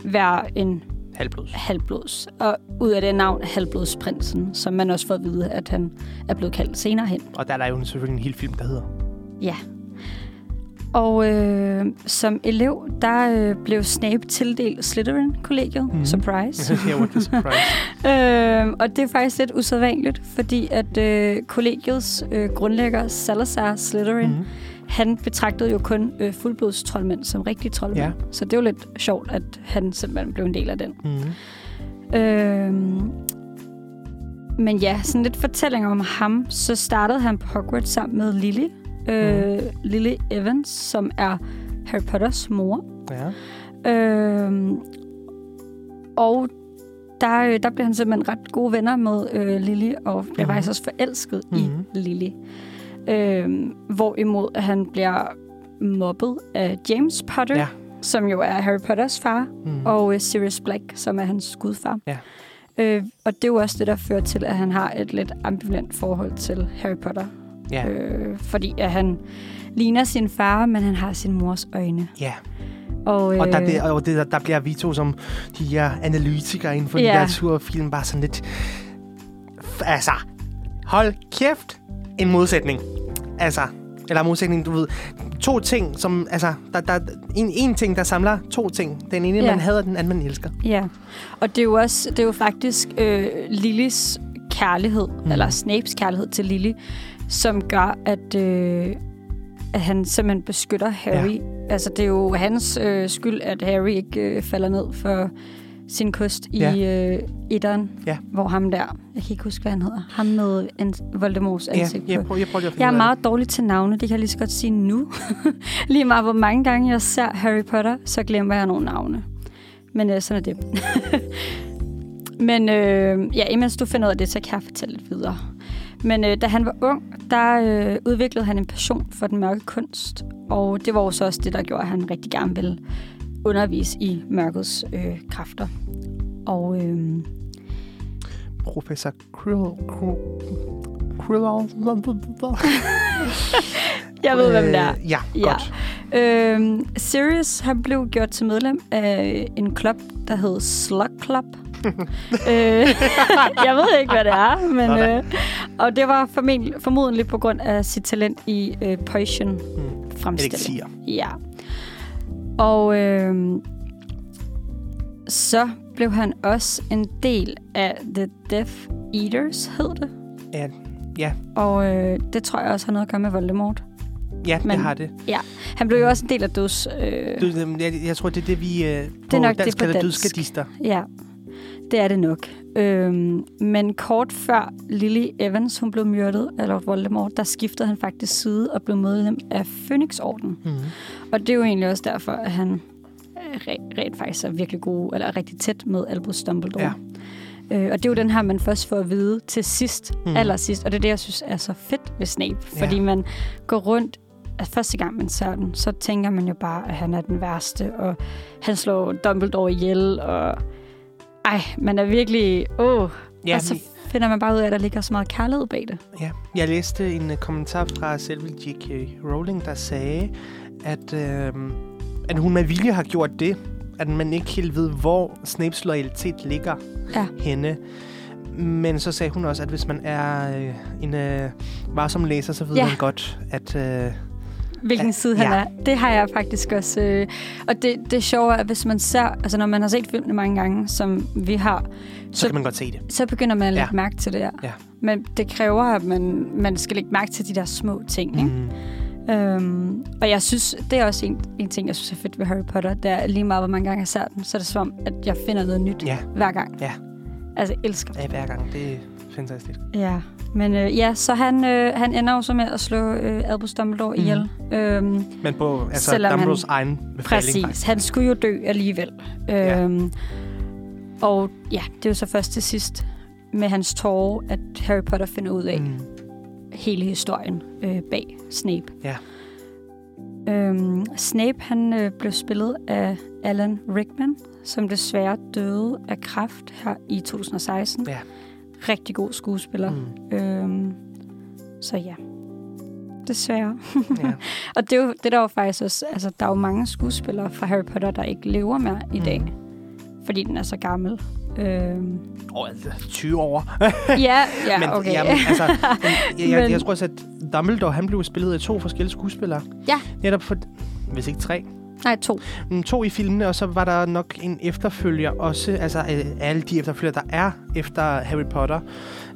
være en Halvblods. halvblods. Og ud af det navn Halvblodsprinsen, som man også får at vide, at han er blevet kaldt senere hen. Og der er der jo selvfølgelig en hel film, der hedder. Ja. Og øh, som elev, der øh, blev Snape tildelt Slytherin-kollegiet. Mm. Surprise. yeah, what a surprise. øh, og det er faktisk lidt usædvanligt, fordi at øh, kollegiets øh, grundlægger Salazar Slytherin, mm. han betragtede jo kun øh, fuldblodstrolmænd som rigtige troldmænd. Ja. Så det er jo lidt sjovt, at han simpelthen blev en del af den. Mm. Øh, men ja, sådan lidt fortællinger om ham. Så startede han på Hogwarts sammen med Lily. Øh, Lily Evans, som er Harry Potters mor. Ja. Øh, og der, øh, der bliver han simpelthen ret gode venner med øh, Lily, og bliver Mhm. faktisk også forelsket mm-hmm. i Mhm. Lily. Øh, hvorimod at han bliver mobbet af James Potter, Ja. som jo er Harry Potters far, Mm. og øh, Sirius Black, som er hans gudfar. Ja. Øh, og det er jo også det, der fører til, at han har et lidt ambivalent forhold til Harry Potter. Ja. Øh, fordi at han ligner sin far, men han har sin mors øjne. ja. Og, øh, Og, der, det, og det, der bliver vi to som de her analytikere inden for Ja. litteratur og film bare sådan lidt... Altså, hold kæft, en modsætning. Altså, eller modsætning, du ved. To ting, som... Altså, der, der, en, en ting, der samler to ting. Den ene, Ja. man hader, den anden, man elsker. Ja, og det er jo også det er jo faktisk øh, Lillys kærlighed, mm. eller Snapes kærlighed til Lily, som gør, at, øh, at han simpelthen beskytter Harry. Ja. Altså, det er jo hans øh, skyld, at Harry ikke øh, falder ned for sin kost i Ja. øh, etteren, Ja. hvor ham der, jeg kan ikke huske, hvad han hedder, ham med en, Voldemorts Ja, ansigt jeg på. prøver, jeg prøver finde Jeg er meget dårlig til navne, det kan jeg lige så godt sige nu. <laughs> lige meget hvor mange gange jeg ser Harry Potter, så glemmer jeg nogle navne. Men øh, sådan er det. <laughs> Men øh, ja, imens du finder ud af det, så kan jeg fortælle lidt videre. Men øh, da han var ung, der øh, udviklede han en passion for den mørke kunst. Og det var jo så også det, der gjorde, at han rigtig gerne ville undervise i mørkets øh, kræfter. Og øh. Professor Krill... Krill... Krill... <laughs> jeg ved, hvem det er. Øh, Ja, Ja. godt. Øhm, Sirius han blev gjort til medlem af en klub, der hed Slug Club. <laughs> øh, <laughs> jeg ved ikke, hvad det er, men Sådan. øh, og det var formentlig, formodentlig på grund af sit talent i øh, potion Mm. fremstilling. Ja. Og øh, så blev han også en del af The Death Eaters, hed det. Ja, ja, Og øh, det tror jeg også har noget at gøre med Voldemort. ja det Men- har det. Han blev jo også en del af døds... Øh, jeg, jeg tror, det er det, vi øh, på nok dansk det på kalder dansk. dødsgadister. Ja, det er det nok. Øhm, men kort før Lily Evans hun blev myrdet af Lord Voldemort, der skiftede han faktisk side og blev medlem af Phoenix-orden. Mm. Og det er jo egentlig også derfor, at han re- rent faktisk er virkelig god, eller er rigtig tæt med Albus Dumbledore. Ja. Øh, og det er jo den her, man først får at vide til sidst, mm. allersidst. Og det er det, jeg synes er så fedt ved Snape. Ja. Fordi man går rundt, at første gang man ser den, så tænker man jo bare, at han er den værste, og han slår Dumbledore ihjel, og ej, man er virkelig, åh, Ja, og så finder man bare ud af, at der ligger så meget kærlighed bag det. ja, jeg læste en uh, kommentar fra selve J.K. Rowling, der sagde, at, øh, at hun med vilje har gjort det, at man ikke helt ved, hvor Snapes loyalitet ligger Ja. henne. Men så sagde hun også, at hvis man er øh, en øh, varsom læser, så ved Ja. man godt, at... Øh, Hvilken Ja, side han ja. er. Det har jeg faktisk også. Øh, og det, det er sjovt, at hvis man ser, altså når man har set filmene mange gange, som vi har, så, Så- kan man godt se det. så begynder man at lægge Ja. mærke til det her. Ja. Men det kræver, at man, man skal lægge mærke til de der små ting. Ikke? Mm. Øhm, og jeg synes, det er også en, en ting, jeg synes er fedt ved Harry Potter. Det er lige meget, hvor mange gange jeg ser den, så er det som om, at jeg finder noget nyt Ja, hver gang. Ja. Altså, jeg elsker det. ja, hver gang. Det er fantastisk. Ja. Men øh, ja, så han, øh, han ender jo så med at slå øh, Albus Dumbledore ihjel. Øhm, Men på altså, Selvom han- Dumbledores egen befaling. Præcis. faktisk. Han skulle jo dø alligevel. Ja. Øhm, og ja, det er jo så først til sidst med hans tårer, at Harry Potter finder ud af mm. Mm. hele historien øh, bag Snape. Ja. Øhm, Snape han øh, blev spillet af Alan Rickman, som desværre døde af kræft her i 2016. Ja. Rigtig god skuespiller. Mm. Øhm, så ja, desværre. Ja. <laughs> Og det er jo det er der jo faktisk også, altså der er jo mange skuespillere fra Harry Potter, der ikke lever mere i Mm. dag, fordi den er så gammel. Øhm, Oh, altså, 20 år. <laughs> ja, ja, men, okay. Jamen, altså, jeg, <laughs> jeg, jeg, Men- jeg tror også, at Dumbledore han blev spillet af to forskellige skuespillere. Ja. Netop for, hvis ikke tre. Nej, to. Mm, To i filmene, og så var der nok en efterfølger også. Altså øh, alle de efterfølger, der er efter Harry Potter.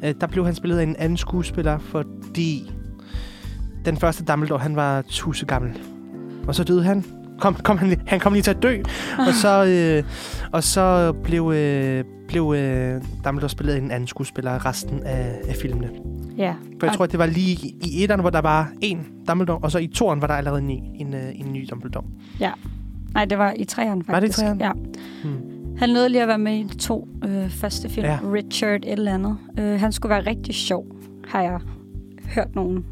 Øh, der blev han spillet af en anden skuespiller, fordi den første Dumbledore, han var tusse gammel. Og så døde han. Kom, kom han, han kom lige til at dø. Og så, øh, og så blev, øh, blev øh, Dumbledore spillet af en anden skuespiller resten af, af filmene. Ja. For jeg tror, at det var lige i- etteren, hvor der var en Dumbledore, og så i toeren var der allerede en ny, en, øh, en ny Dumbledore. Nej, det var i træerne faktisk. Var det i treeren? Ja. Hmm. Han nåede lige at være med i de to øh, første film. Ja. Ja. Richard et eller andet. Øh, han skulle være rigtig sjov, har jeg hørt nogen.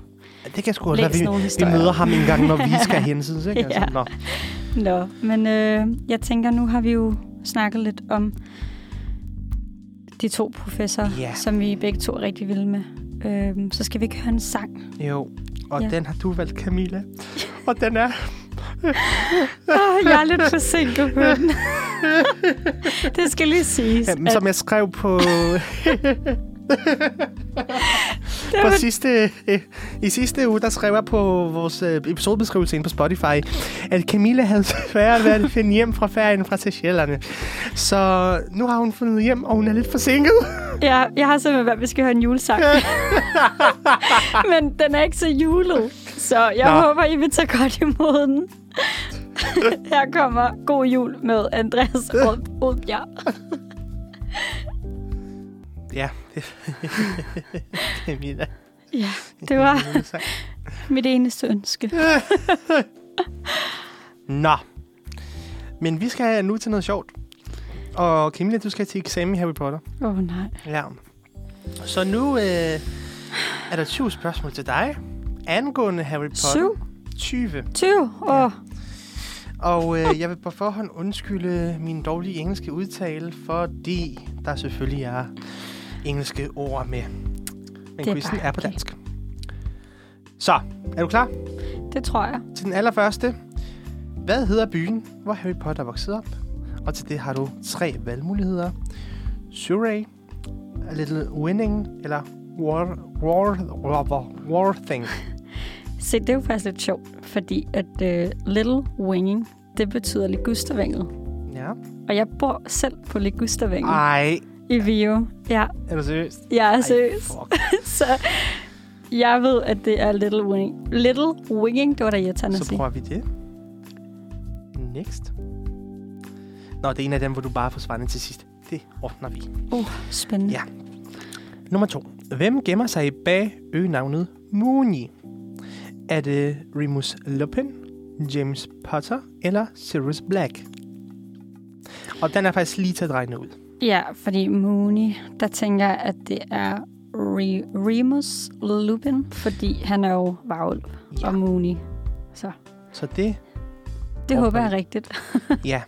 Det kan sgu også være, Læs vi, nogle vi historier. møder ham en gang, når vi skal <laughs> hensides. Ikke? Ja. Altså, nå. Nå, men øh, jeg tænker, nu har vi jo snakket lidt om de to professorer, Ja. som vi begge to er rigtig vilde med. Øh, så skal vi ikke høre en sang. Jo, og Ja. den har du valgt, Camilla. <laughs> Og den er... Oh, jeg er lidt forsinket på den. <laughs> det skal lige siges. Jamen, at som jeg skrev på, på sidste, øh, i sidste uge, der skrev jeg på vores øh, episodebeskrivelse inde på Spotify, at Camilla havde <laughs> svært ved at finde hjem fra ferien fra Seychellerne. Så nu har hun fundet hjem, og hun er lidt forsinket. jeg, jeg har simpelthen valgt, at vi skal høre en julesang. <laughs> Men den er ikke så julet. Så jeg Nå. Håber, I vil tage godt imod den. <laughs> Her kommer God Jul med Andreas Od- Odbjerg. Ja, Camilla. Ja, det var <laughs> mit eneste ønske. <laughs> Nå. Men vi skal nu til noget sjovt. Og Camilla, du skal til eksamen i Harry Potter. Åh oh, nej. Ja. Så nu øh, er der 20 spørgsmål til dig angående Harry Potter. Syv? 20. 20? Åh, oh, Og øh, jeg vil på forhånd undskylde min dårlige engelske udtale, fordi der selvfølgelig er engelske ord med. Men er quizzen er på okay. dansk. Så, er du klar det tror jeg. til den allerførste? Hvad hedder byen, hvor Harry Potter voksede op? Og til det har du tre valgmuligheder. Surrey, A Little Winning eller War, War, War, War Thing. <laughs> Se, det er jo faktisk lidt sjovt, fordi at uh, Little Winging, det betyder ligustervænget. Ja. Og jeg bor selv på ligustervænget Ej, i Vio. Ja, er du seriøst? jeg er seriøs. <laughs> Så jeg ved, at det er Little Winging. Little Winging, det var da irriterende Så prøver vi det. Next. Nå, det er en af dem, hvor du bare forsvandt til sidst. Det ordner vi. Uh, spændende. Ja. Nummer to. Hvem gemmer sig bag øgenavnet Moony? Er det Remus Lupin, James Potter eller Sirius Black? Og den er faktisk lige til at regne ud. Ja, fordi Mooney, der tænker jeg, at det er Re- Remus Lupin, fordi han er jo varulv Ja. og Mooney. Så Så det, det håber jeg er rigtigt. <laughs> ja.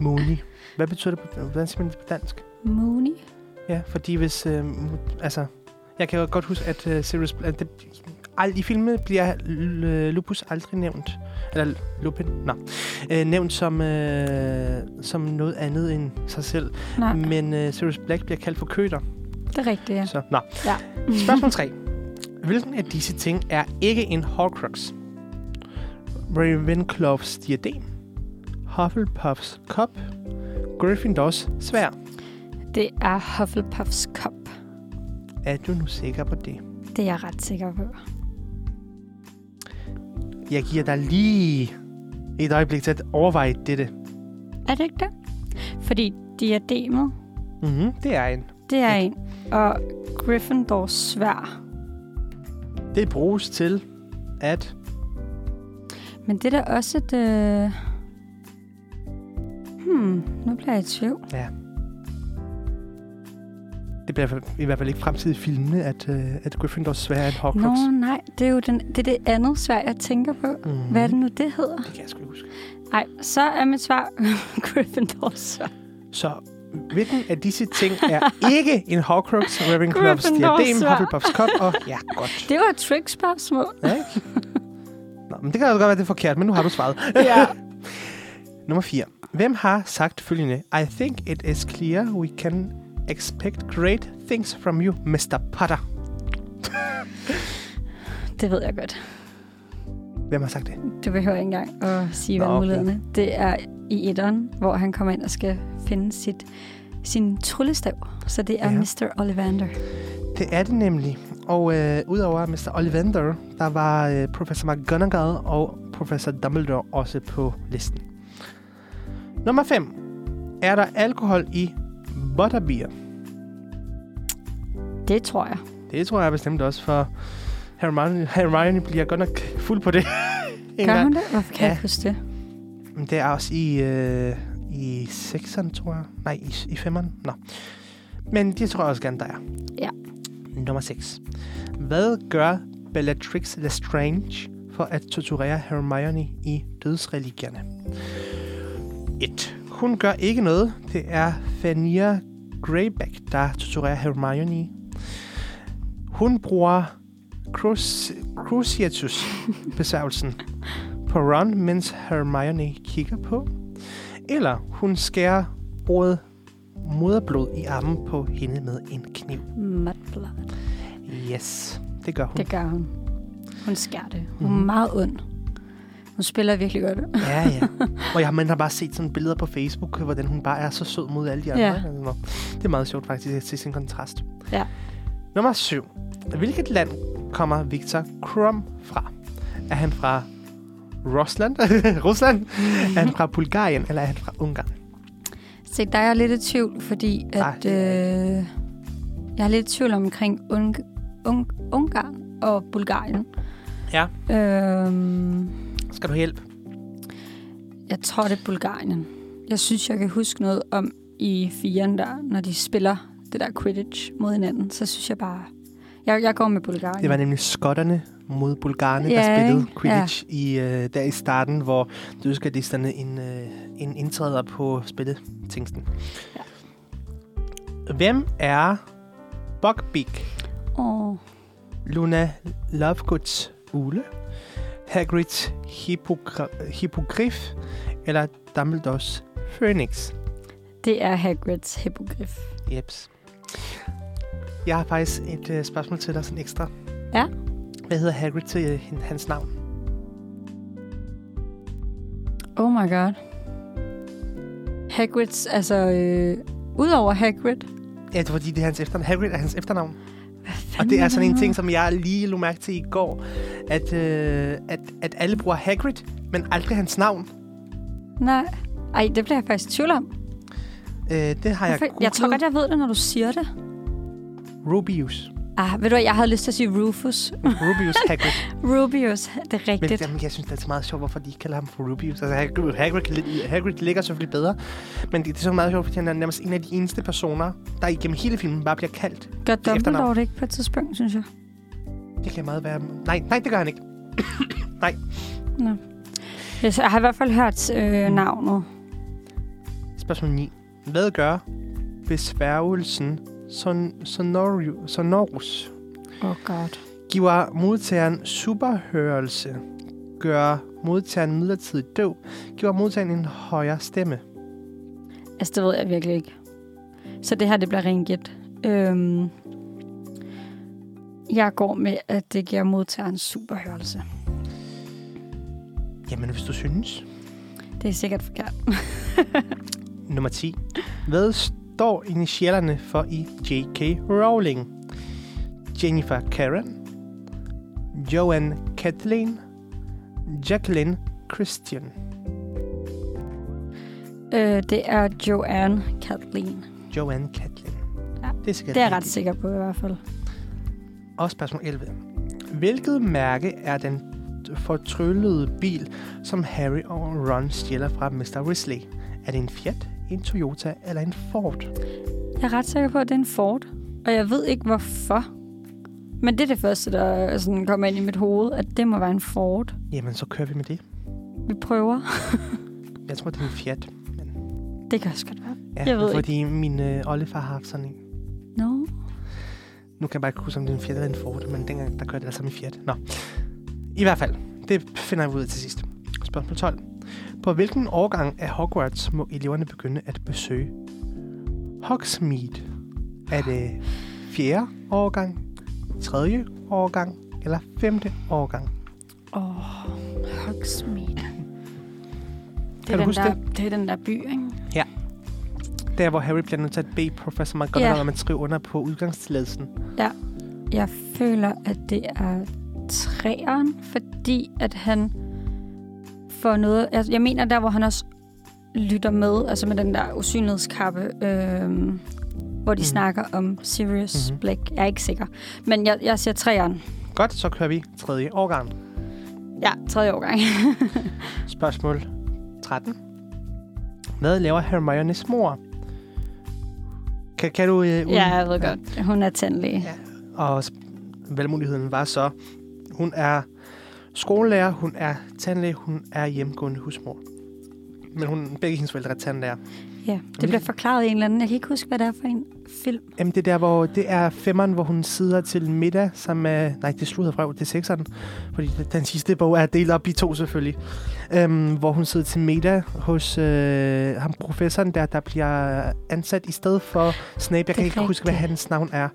Moony. Hvad betyder det på, hvordan siger man det på dansk? Mooney? Ja, fordi hvis... Øh, altså, jeg kan jo godt huske, at øh, Sirius... At det, ald, I filmen bliver L- Lupus aldrig nævnt. Eller Lupin, nå. Øh, nævnt som, øh, som noget andet end sig selv. Nej, Men øh, Sirius Black bliver kaldt for køter. det er rigtigt, ja. Så, nå. ja. Spørgsmål 3. Hvilken af disse ting er ikke en Horcrux? Ravenclaws diadem, Hufflepuffs kop, Gryffindors svær. Det er Hufflepuffs kop. Er du nu sikker på det? Det er jeg ret sikker på. Jeg giver dig lige et øjeblik til at overveje dette. Er det ikke det? Fordi diademet, Mm-hmm, det er en. det er en. Og Gryffindors svær. Det bruges til at... Men det er da også et... Øh... Hmm, nu bliver jeg i tvivl. Ja. Det bliver i hvert fald- ikke fremtid i filmene, at, øh, at Gryffindors svær er en Horcrux. Nå, nej, det er jo den, det, er det andet svær, jeg tænker på. Mm-hmm. Hvad er det nu, det hedder? Det kan jeg sgu ikke huske. Nej, så er mit svar <laughs> Gryffindors svær. Så hvilken af disse ting er ikke en Horcrux, Ravenclaws diadem. Hufflepuffs kop og... Ja, godt. Det var et trick-spørgsmål. Ja? Nå, men det kan jo godt være, det er forkert, men nu har du svaret. ja. <laughs> Nummer 4. Hvem har sagt følgende? I think it is clear we can expect great things from you, Mr. Potter. <laughs> Det ved jeg godt. Hvem har sagt det? Du behøver ikke engang at sige Nå, okay. valgmulighederne. Det er i etteren, hvor han kommer ind og skal finde sit, sin tryllestav. Så det er ja. Mr. Ollivander. Det er det nemlig. Og øh, udover Mr. Ollivander, der var øh, Professor McGonagall og Professor Dumbledore også på listen. Nummer 5. Er der alkohol i butterbeer? Det tror jeg. Det tror jeg bestemt også, for Hermione, Hermione bliver godt nok fuld på det. <laughs> Gør gang. hun det? Hvorfor kan Ja. jeg ikke huske det? men det er også i, øh, i 6'eren, tror jeg. Nej, i, i 5'eren. Nå. Men det tror jeg også gerne, der er. Ja. Nummer 6. Hvad gør Bellatrix Lestrange for at torturere Hermione i dødsreligierne? 1. Hun gør ikke noget. Det er Fania Greyback, der torturerer Hermione. Hun bruger Cruci- Cruciatus-besærgelsen <laughs> på Ron, mens Hermione kigger på. Eller hun skærer ordet moderblod i armen på hende med en kniv. Mudblood. Yes, det gør hun. Det gør hun. Hun skærer det. Hun er meget ond. Hun spiller virkelig godt. Ja, ja. <laughs> Og jeg, man har bare set sådan billeder på Facebook, hvordan hun bare er så sød mod alle de andre. Ja. Altså, Det er meget sjovt faktisk at se sin kontrast. Ja. Nummer 7. Hvilket land kommer Victor Krum fra? Er han fra Rusland? <laughs> Rusland? Er han fra <laughs> Bulgarien, eller er han fra Ungarn? Se, der er jeg lidt i tvivl, fordi Nej, at, det øh, jeg er lidt i tvivl omkring Ung- Ung- Ungarn og Bulgarien. Ja. Øhm, Skal du hjælpe? jeg tror, det er Bulgarien. Jeg synes, jeg kan huske noget om i firen der, når de spiller det der Quidditch mod hinanden. Så synes jeg bare... Jeg, jeg går med Bulgarien. Det var nemlig skotterne mod bulgarerne, Ja, der spillede ikke? Quidditch i, øh, der i starten, hvor du er sådan en, øh, en indtræder på spilletingsten. Ja. Hvem er Buckbeak? Åh, Luna Lovegoods ule? Hagrids hippogr- hippogriff? Eller Dumbledores Phoenix? det er Hagrids hippogriff. Jeps. Jeg har faktisk et øh, spørgsmål til dig, sådan ekstra. Ja. Hvad hedder Hagrid til øh, hans navn? Oh my god. Hagrids, altså... Øh, Udover Hagrid. Ja, det er fordi, det er hans efternavn. Hagrid er hans efternavn. Og det er sådan en ting, som jeg lige lå mærke til i går. At, øh, at, at alle bruger Hagrid, men aldrig hans navn. Nej. Ej, det bliver jeg faktisk i tvivl om. Øh, det har jeg Hvorfor- jeg tror godt, jeg ved det, når du siger det. Rubius. Ah, ved du hvad, jeg havde lyst til at sige Rufus. Rubius <laughs> Hagrid. Rubius, det er Men rigtigt. jamen, jeg synes, det er så meget sjovt, hvorfor de ikke kalder ham for Rubius. Altså, Hagrid, Hagrid, Hagrid ligger selvfølgelig bedre. Men det, det er så meget sjovt, fordi han er nærmest en af de eneste personer, der igennem hele filmen bare bliver kaldt. Gør. Dumbledore det ikke på et tidspunkt, synes jeg? Det kan meget være... Nej, nej, det gør han ikke. <coughs> Nå. Yes, jeg har i hvert fald hørt øh, navnet. Spørgsmål 9. Hvad gør besværgelsen son, sonoriu, sonorus oh god. giver modtageren superhørelse, gør modtageren midlertidigt døv, giver modtageren en højere stemme. Altså, det ved jeg virkelig ikke. Så det her, det bliver rent gæt. Øhm, jeg går med, at det giver modtageren superhørelse. Jamen, hvis du synes. Det er sikkert forkert. <laughs> Nummer 10. Hvad står initialerne for i J.K. Rowling? Jennifer Karen, Joanne Kathleen, Jacqueline Christian. Øh, det er Joanne Kathleen. Joanne Kathleen. Ja, det er Det er jeg ret sikker på i hvert fald. Og spørgsmål 11. Hvilket mærke er den fortryllede bil, som Harry og Ron stjæler fra Mr. Weasley? Er det en Fiat, en Toyota eller en Ford? Jeg er ret sikker på, at det er en Ford. Og jeg ved ikke, hvorfor. Men det er det første, der sådan kommer ind i mit hoved, at det må være en Ford. Jamen, så kører vi med det. Vi prøver. <laughs> Jeg tror, det er en Fiat. Men, Det kan også godt være. ja, Jeg ved fordi min øh, oldefar har haft sådan en. No. Nu kan jeg bare ikke huske, om det er en Fiat eller en Ford, men dengang, der kørte det altså med Fiat. Nå. I hvert fald, det finder vi ud af til sidst. Spørgsmål 12. På hvilken årgang af Hogwarts må eleverne begynde at besøge Hogsmeade? Er det fjerde årgang, tredje årgang eller femte årgang? Åh, oh, Hogsmeade. Det Kan er, du den huske der, det er den der by, ikke? Der, hvor Harry bliver nødt til at bede Professor McGonagall Ja. om at skrive under på udgangstilladelsen. Jeg føler, at det er træeren, fordi at han får noget... Altså, jeg mener der, hvor han også lytter med, altså med den der usynlighedskappe, øh, hvor de mm. snakker om Sirius Mhm. mm-hmm. Black. Jeg er ikke sikker. Men jeg, jeg siger træeren. Godt, så kører vi tredje årgang. Ja, tredje årgang. <laughs> Spørgsmål 13. Hvad laver Hermione's mor? Kan, kan du... Øh, Ja, jeg ved godt. Hun er tandlæge. Ja. Og valgmuligheden var så, hun er skolelærer, hun er tandlæge, hun er hjemmegående husmor. Men hun, begge hendes forældre er tandlærer. Ja, det bliver forklaret i en eller anden. Jeg kan ikke huske, hvad det er for en film. Jamen, det er der, hvor det er femmeren, hvor hun sidder til middag sammen med... Nej, det slutter fra, det er sekseren. Fordi den- sidste bog er delt op i to, selvfølgelig. Øhm, hvor hun sidder til middag hos øh, ham professoren der, der bliver ansat i stedet for Snape. Jeg kan ikke huske, hvad rigtigt. hans navn er.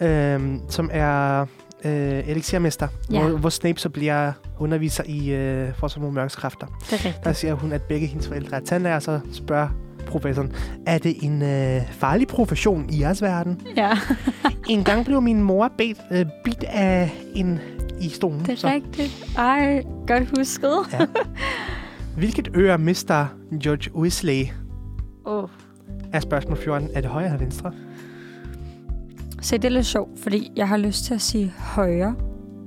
Øhm, som er øh, elixirmester. Ja. Hvor, hvor Snape så bliver underviser i øh, Forsvar mod mørkets kræfter. Er. Der siger hun, at begge hendes forældre er tandlæger, og så spørger professoren, er det en øh, farlig profession i jeres verden? Ja, <laughs> En gang blev min mor bedt, øh, bidt af en i stolen. det er rigtigt. Ej, godt husket. Ja. Hvilket øre mister George Weasley? Oh. Er spørgsmål 14. Er det højre eller venstre? Så det er lidt sjovt, fordi jeg har lyst til at sige højre,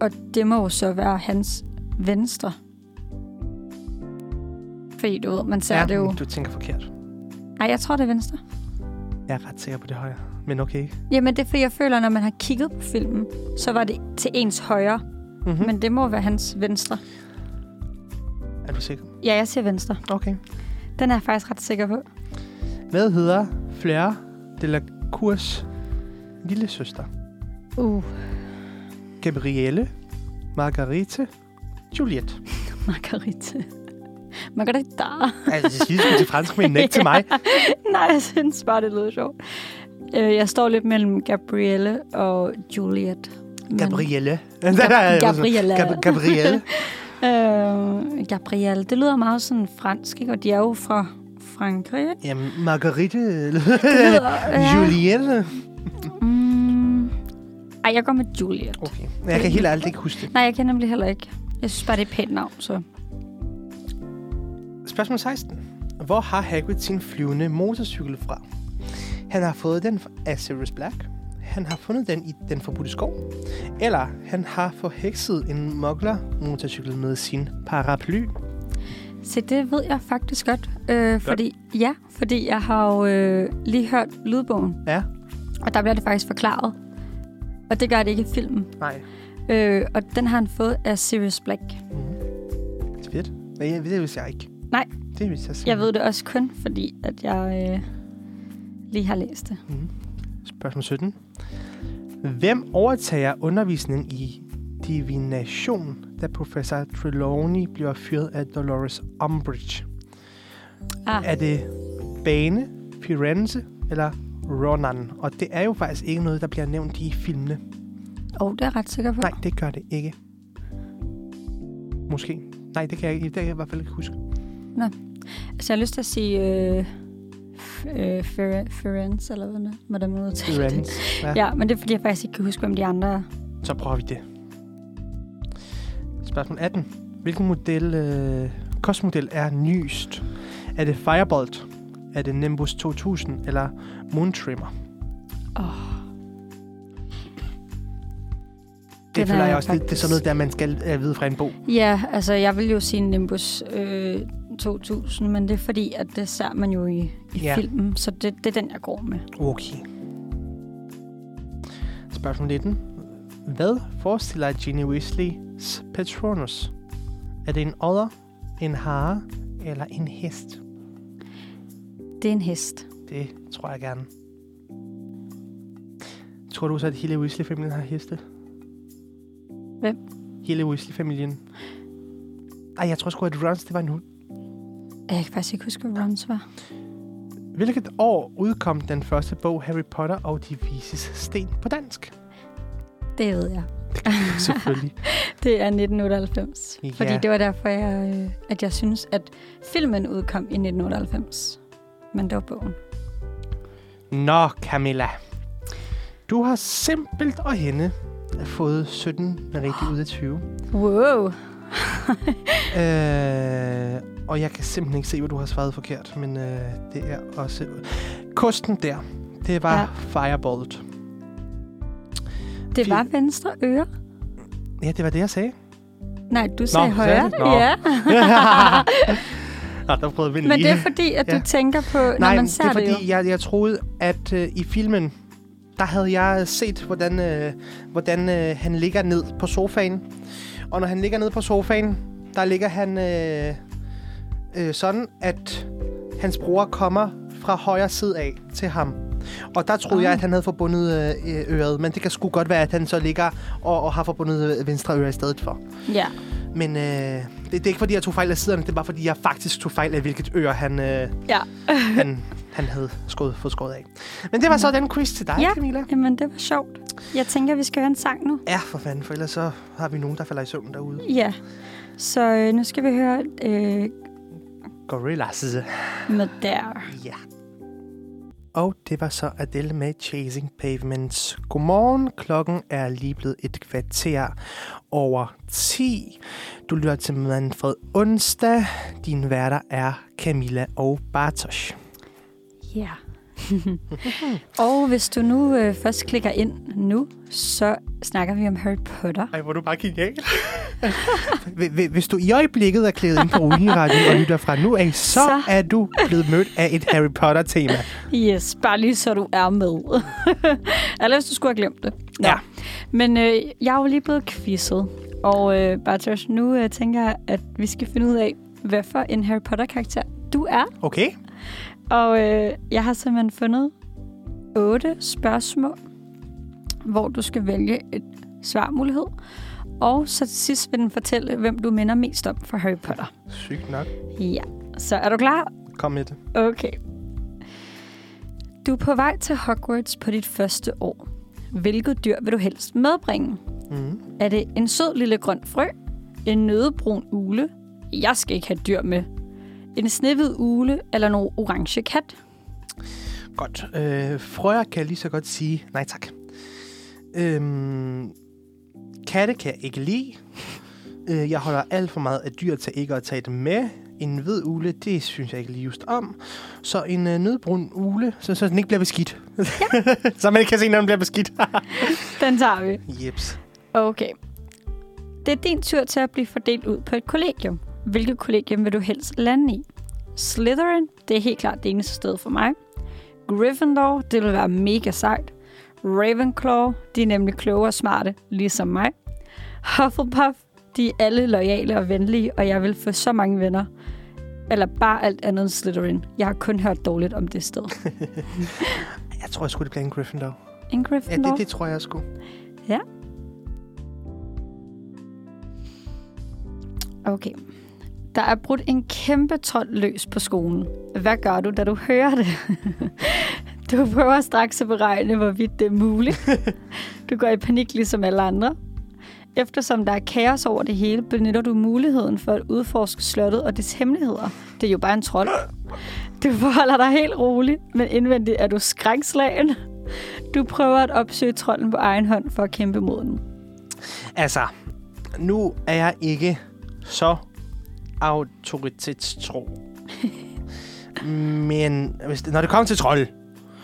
og det må jo så være hans venstre. Fordi du ved, man ser ja, det jo... du tænker forkert. Nej, jeg tror, det er venstre. Jeg er ret sikker på det højre. Men okay. Jamen, det er fordi, jeg føler, når man har kigget på filmen, så var det til ens højre, Mm-hmm. mm. men det må være hans venstre. Er du sikker? Ja, jeg siger venstre. Okay. Den er jeg faktisk ret sikker på. Hvad hedder Fleur de la Cours lille søster? Uh, Gabrielle, Margarete, Juliette. <laughs> Margarita. <laughs> Margarita. Altså, jeg siger til fransk, men ikke til mig. <laughs> Nej, jeg synes bare, det lyder sjovt. Øh, Jeg står lidt mellem Gabrielle og Juliet. Men- Gabrielle. Gabrielle. Gab- Gabrielle. Øh, Gabrielle. Det lyder meget sådan fransk, ikke? Og de er jo fra Frankrig? Jamen, Margarete. Det lyder, ja. Juliette. Ej, jeg går med Juliet. Okay. Jeg kan helt ærligt ikke huske det. Nej, jeg kan nemlig heller ikke. Jeg synes bare, det er et pænt navn, så... Spørgsmål 16. Hvor har Hagrid sin flyvende motorcykel fra? Han har fået den af Sirius Black. Han har fundet den i den forbudte skov. Eller han har forhekset en mugler motorcykel med sin paraply. Så det ved jeg faktisk godt. Øh, fordi, ja, fordi jeg har jo øh, lige hørt lydbogen, Ja. og der bliver det faktisk forklaret. Og det gør det ikke i filmen. Nej. Øh, og den har han fået af Sirius Black. Mm. Fedt. Men jeg, det vidste jeg ikke. Nej. Det vidste jeg Jeg ved det også kun, fordi at jeg øh, lige har læst det. Mm. Spørgsmål 17. Hvem overtager undervisningen i divination, da professor Trelawney bliver fyret af Dolores Umbridge? Ah, Er det Bane, Firenze eller Ronan? Og det er jo faktisk ikke noget, der bliver nævnt i filmene. oh, det er jeg ret sikker på. Nej, det gør det ikke. Måske. Nej, det kan jeg, ikke- det kan jeg i hvert fald ikke huske. Altså, jeg har lyst til at sige øh, øh, Fer- Firenze, eller hvad hvordan man udtaler det. Ja. Ja, men det er, fordi jeg faktisk ikke kan huske, hvem de andre er. Så prøver vi det. Spørgsmål 18. Hvilken model, øh, kostmodel er nyest? Er det Firebolt? Er det Nimbus 2000? Eller Moontremor? Åh, Det Den føler er jeg også, det, det er faktisk- sådan noget, der man skal øh, vide fra en bog. Ja, altså jeg vil jo sige Nimbus øh, 2000, men det er fordi, at det ser man jo i, i Ja. filmen, så det, det er den, jeg går med. Okay. Spørgsmål 19. Hvad forestiller Ginny Weasleys Patronus? Er det en odder, en hare eller en hest? Det er en hest. Det tror jeg gerne. Tror du så, at hele Weasley-familien har heste? Hvem? Hele Weasley-familien. Ej, jeg tror sgu, at Rons, det var en hund. Jeg kan faktisk ikke huske, hvad Rons var. Hvilket år udkom den første bog Harry Potter og de vises sten på dansk? Det ved jeg. Selvfølgelig. <laughs> Det er 1998. Ja. Fordi det var derfor, jeg, øh, at jeg synes, at filmen udkom i 1998. Men det var bogen. Nå, Camilla. Du har simpelt og hende fået 17 rigtig ud af 20. Wow. <laughs> øh, og jeg kan simpelthen ikke se, hvad du har svaret forkert, men øh, det er også... Kosten der, det var Ja. Firebolt. Det var venstre øre. Ja, det var det, jeg sagde. Nej, du sagde Nå, højre. sagde? Nå. Ja. <laughs> <laughs> der prøvede vi Men lige. det er fordi, at du Ja. tænker på, når Nej, man men ser det er det, fordi, jeg, jeg troede, at øh, i filmen, der havde jeg set, hvordan, øh, hvordan øh, han ligger ned på sofaen. Og når han ligger ned på sofaen, der ligger han øh, øh, sådan, at hans bror kommer fra højre side af til ham. Og der troede Ah. jeg, at han havde forbundet øh, øret, men det kan sgu godt være, at han så ligger og, og har forbundet øh, venstre øre i stedet for. Ja. Men øh, det, det er ikke, fordi jeg tog fejl af siderne, det er bare, fordi jeg faktisk tog fejl af, hvilket øre han, øh, Ja. <laughs> han, han havde skåret, fået skåret af. Men det var så den quiz til dig, Ja. Camilla. Jamen, det var sjovt. Jeg tænker, vi skal høre en sang nu. Ja, for fanden, for ellers så har vi nogen, der falder i søvn derude. Ja. Så øh, nu skal vi høre øh, Gorillas. med der. Ja. Og det var så Adele med Chasing Pavements. Godmorgen, klokken er lige blevet et kvarter over 10. Du lytter til Manfred Onsdag. Din værter er Camilla og Bartosz. Ja. <laughs> og hvis du nu øh, først klikker ind nu, så snakker vi om Harry Potter. Ej, hvor er du bare genial. <laughs> Hvis du i øjeblikket er klædet ind på Uniradioen og lytter fra nu af, så, Så. så er du blevet mødt af et Harry Potter-tema. Yes, bare lige så du er med. <laughs> Eller hvis du skulle have glemt det. Nå. Ja. Men øh, jeg er jo lige blevet quizzet. Og øh, Bartosz, nu øh, tænker jeg, at vi skal finde ud af, hvad for en Harry Potter-karakter du er. Okay? Og øh, jeg har simpelthen fundet otte spørgsmål, hvor du skal vælge et svarmulighed. Og så til sidst vil den fortælle, hvem du minder mest om for Harry Potter. Sygt nok. Ja, så er du klar? Kom med det. Okay. Du er på vej til Hogwarts på dit første år. Hvilket dyr vil du helst medbringe? Mm. Er det en sød lille grøn frø? En nødebrun ule? Jeg skal ikke have dyr med. En snehvid ule eller en orange kat? Godt. Øh, frøer kan jeg lige så godt sige nej tak. Øhm, katte kan jeg ikke lide. Øh, jeg holder alt for meget af dyr til ikke at tage dem med. En hvid ule, det synes jeg ikke lige just om. Så en øh, nødbrun ule, så, så den ikke bliver beskidt. Ja. <laughs> så man ikke kan se, når den bliver beskidt. <laughs> Den tager vi. Jeps. Okay. Det er din tur til at blive fordelt ud på et kollegium. Hvilket kollegium vil du helst lande i? Slytherin, det er helt klart det eneste sted for mig. Gryffindor, det vil være mega sejt. Ravenclaw, de er nemlig kloge og smarte, ligesom mig. Hufflepuff, de er alle lojale og venlige, og jeg vil få så mange venner. Eller bare alt andet end Slytherin. Jeg har kun hørt dårligt om det sted. <laughs> Jeg tror, jeg skulle det blive en Gryffindor. En Ja, Gryffindor? det, det tror jeg, jeg skulle. Okay. Der er brudt en kæmpe trold løs på skolen. Hvad gør du, da du hører det? <laughs> du prøver straks at beregne, hvorvidt det er muligt. <laughs> Du går i panik ligesom alle andre. Eftersom der er kaos over det hele, benytter du muligheden for at udforske slottet og dets hemmeligheder. Det er jo bare en trold. Du forholder dig helt roligt, men indvendigt er du skrækslagen. Du prøver at opsøge trolden på egen hånd for at kæmpe mod den. Altså, nu er jeg ikke så autoritetstro. <laughs> Men hvis, når det kommer til trold,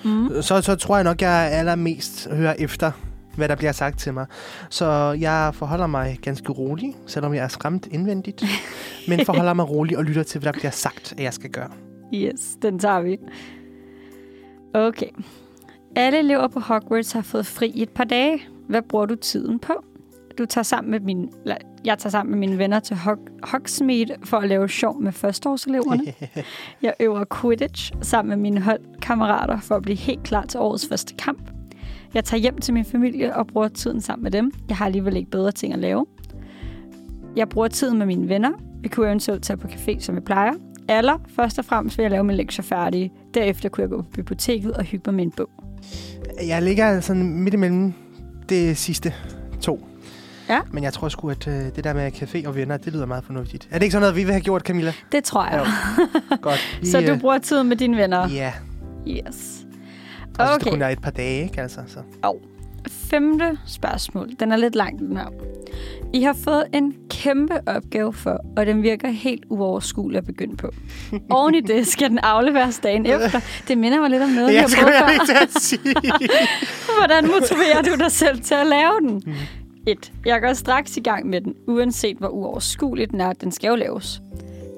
Mm. så, så tror jeg nok, jeg allermest hører efter, hvad der bliver sagt til mig. Så jeg forholder mig ganske rolig, selvom jeg er skræmt indvendigt. <laughs> men forholder mig rolig og lytter til, hvad der bliver sagt, at jeg skal gøre. Yes, den tager vi. Okay. Alle elever på Hogwarts har fået fri i et par dage. Hvad bruger du tiden på? Du tager sammen med eller, jeg tager sammen med mine venner til Hog, Hogsmeade for at lave sjov med førsteårseleverne. <laughs> Jeg øver Quidditch sammen med mine holdkammerater for at blive helt klar til årets første kamp. Jeg tager hjem til min familie og bruger tiden sammen med dem. Jeg har alligevel ikke bedre ting at lave. Jeg bruger tiden med mine venner. Vi kunne eventuelt tage på café, som vi plejer. Eller først og fremmest vil jeg lave min lektier færdige. Derefter kunne jeg gå på biblioteket og hygge mig med en bog. Jeg ligger sådan midt imellem det sidste to. Ja. Men jeg tror sgu, at øh, det der med café og venner, det lyder meget fornuftigt. Er det ikke sådan noget, vi vil have gjort, Camilla? Det tror jeg. Jo. <laughs> Godt. Vi, Så du øh, bruger tiden med dine venner? Ja, Yes. og så Okay. kun er et par dage, ikke? Altså, så. Femte spørgsmål. Den er lidt lang, den her. I har fået en kæmpe opgave for, og den virker helt uoverskuelig at begynde på. <laughs> Oven i det skal den afleveres dagen <laughs> efter. Det minder mig lidt om noget, vi Jeg har prøvet jeg før. Hvordan motiverer du dig selv til at lave den? 1. Jeg går straks i gang med den, uanset hvor uoverskuelig den er. Den skal jo laves.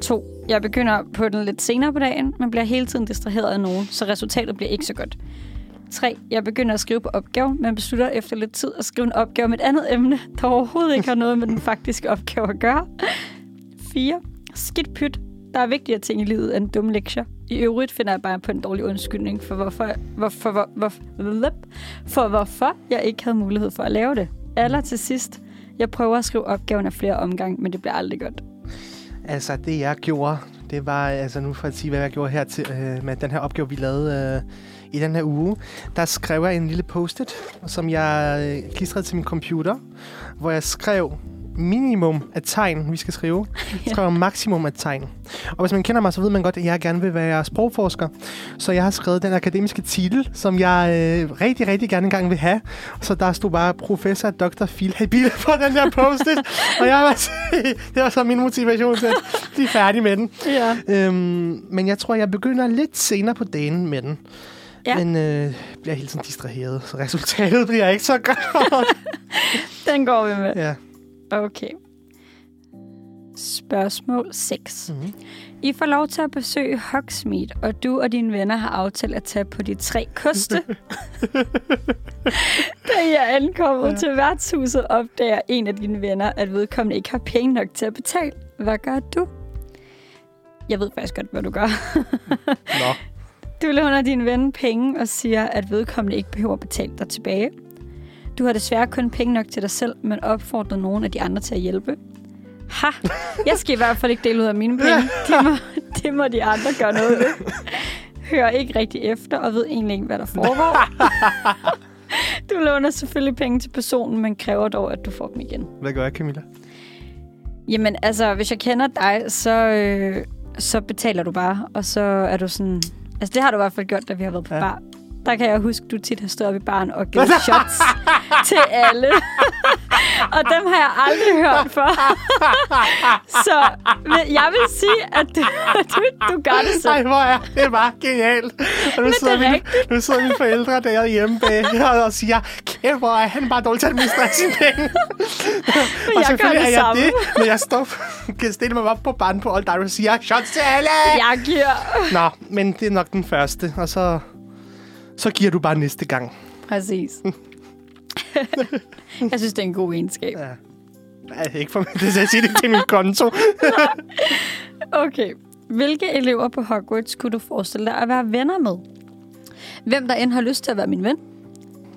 2. Jeg begynder på den lidt senere på dagen, men bliver hele tiden distraheret af nogen, så resultatet bliver ikke så godt. 3. Jeg begynder at skrive på opgaven, men beslutter efter lidt tid at skrive en opgave med et andet emne, der overhovedet ikke har noget med den faktiske opgave at gøre. 4. Skidt pyt. Der er vigtigere ting i livet end dumme lektier. I øvrigt finder jeg bare på en dårlig undskyldning for hvorfor, hvorfor, hvorfor, hvorfor, for hvorfor jeg ikke havde mulighed for at lave det. Eller til sidst, jeg prøver at skrive opgaven af flere omgang, men det bliver aldrig godt. Altså, det jeg gjorde, det var, altså nu for at sige, hvad jeg gjorde her til, øh, med den her opgave, vi lavede øh, i den her uge. Der skrev jeg en lille post-it, som jeg øh, klistrede til min computer, hvor jeg skrev minimum af tegn, vi skal skrive. <laughs> Jeg skrev maksimum af tegn. Og hvis man kender mig, så ved man godt, at jeg gerne vil være sprogforsker. Så jeg har skrevet den akademiske titel, som jeg øh, rigtig, rigtig gerne engang vil have. Så der stod bare professor Dr. Phil Habil på den der post Og jeg var, <laughs> det var så min motivation til at blive færdig med den. Ja. Øhm, men jeg tror, jeg begynder lidt senere på dagen med den. Ja. Men øh, bliver hele tiden distraheret, så resultatet bliver ikke så godt. <laughs> Den går vi med. ja. Okay. Spørgsmål 6. Mm-hmm. I får lov til at besøge Hogsmeade, og du og dine venner har aftalt at tage på de tre koste. <laughs> da I er ankommet Ja. til værtshuset, opdager en af dine venner, at vedkommende ikke har penge nok til at betale. Hvad gør du? Jeg ved faktisk godt, hvad du gør. Nå. <laughs> Du låner din ven penge og siger, at vedkommende ikke behøver at betale dig tilbage. Du har desværre kun penge nok til dig selv, men opfordrer nogen af de andre til at hjælpe. Ha! Jeg skal i hvert fald ikke dele ud af mine penge. Det må, det må de andre gøre noget ved. Hører ikke rigtig efter og ved egentlig ikke, hvad der foregår. Du låner selvfølgelig penge til personen, men kræver dog, at du får dem igen. Hvad gør jeg, Camilla? Jamen, altså, hvis jeg kender dig, så, øh, så betaler du bare, og så er du sådan... Altså, det har du i hvert fald gjort, da vi har været på Ja. ja. bar. Der kan jeg huske, du tit har stået op i baren og givet <laughs> shots til alle. <laughs> og dem har jeg aldrig hørt før. <laughs> så men jeg vil sige, at du, du, du gør det Ej, selv. hvor er det bare genialt. Og nu, det sidder er mine, nu sidder mine forældre derhjemme bag og, og siger, kæft, hvor er han bare dårlig til at administrere sine penge. og jeg gør det er jeg samme. det, men jeg står, kan stille mig op på barn på Old og siger, shots til alle! Jeg giver... Nå, men det er nok den første, og så, så giver du bare næste gang. Præcis. <laughs> jeg synes, det er en god egenskab. Ja. Nej, ikke for mig, det er at sige det til min konto. <laughs> Okay. Hvilke elever på Hogwarts kunne du forestille dig at være venner med? Hvem der end har lyst til at være min ven?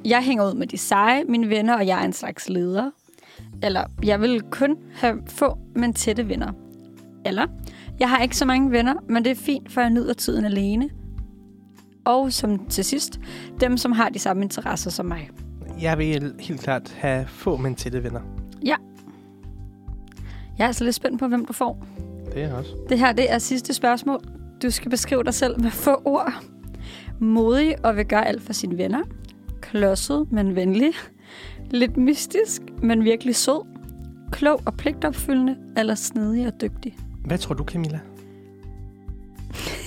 Jeg hænger ud med de seje, mine venner, og jeg er en slags leder. Eller, jeg vil kun have få, men tætte venner. Eller, jeg har ikke så mange venner, men det er fint, for jeg nyder tiden alene. Og som til sidst, dem, som har de samme interesser som mig. Jeg vil helt klart have få, men tætte venner. Jeg er altså lidt spændt på, hvem du får. Det er også. Det her, det er sidste spørgsmål. Du skal beskrive dig selv med få ord. Modig og vil gøre alt for sine venner. Klodset, men venlig. Lidt mystisk, men virkelig sød. Klog og pligtopfyldende, eller snedig og dygtig. Hvad tror du, Camilla? <laughs>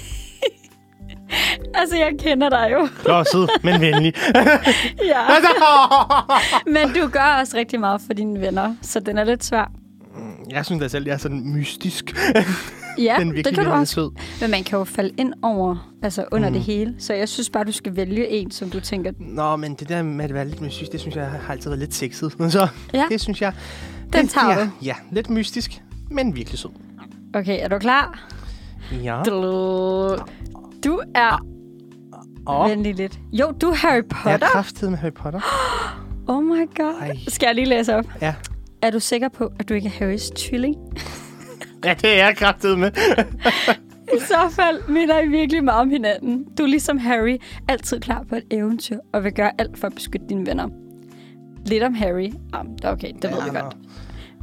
Altså, jeg kender dig jo. Klodset, men venlig. <laughs> ja. Men du gør også rigtig meget for dine venner, så den er lidt svær. Jeg synes da selv, jeg er sådan mystisk. Ja, den det kan du også. sød. Men man kan jo falde ind over, altså under Mm. det hele. Så jeg synes bare, du skal vælge en, som du tænker, Nå, men det der med at være lidt mystisk, det synes jeg har altid været lidt sexet. <laughs> Så Ja. det synes jeg... Den det, tager ja, du. Ja, lidt mystisk, men virkelig sød. okay, er du klar? Ja. Du er Og Venlig lidt. Jo, du er Harry jeg er Potter. kraftet med Harry Potter. <gasps> Oh my god. Ej. Skal jeg lige læse op? Ja. Er du sikker på, at du ikke er Harrys tvilling? <laughs> Ja, det er jeg kraftet med. <laughs> I så fald minder I virkelig meget om hinanden. Du er ligesom Harry, altid klar på et eventyr, og vil gøre alt for at beskytte dine venner. Lidt om Harry. Ah, okay, det ved Ja, vi nå. godt.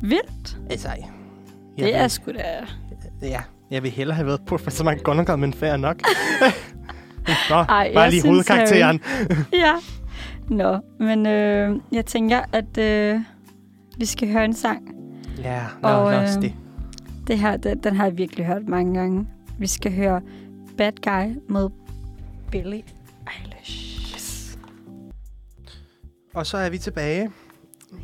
Vildt. Altså, jeg Det er vil, sgu da... Ja, jeg vil hellere have været Professor McGonagall, men fair nok. <laughs> Nå, Ej, bare lige synes, hovedkarakteren. Ja. Nå, men øh, jeg tænker, at øh, vi skal høre en sang. Ja, nå, Og, øh, det. Det her, den, den har jeg virkelig hørt mange gange. Vi skal høre Bad Guy med Billie Eilish. Yes. Og så er vi tilbage,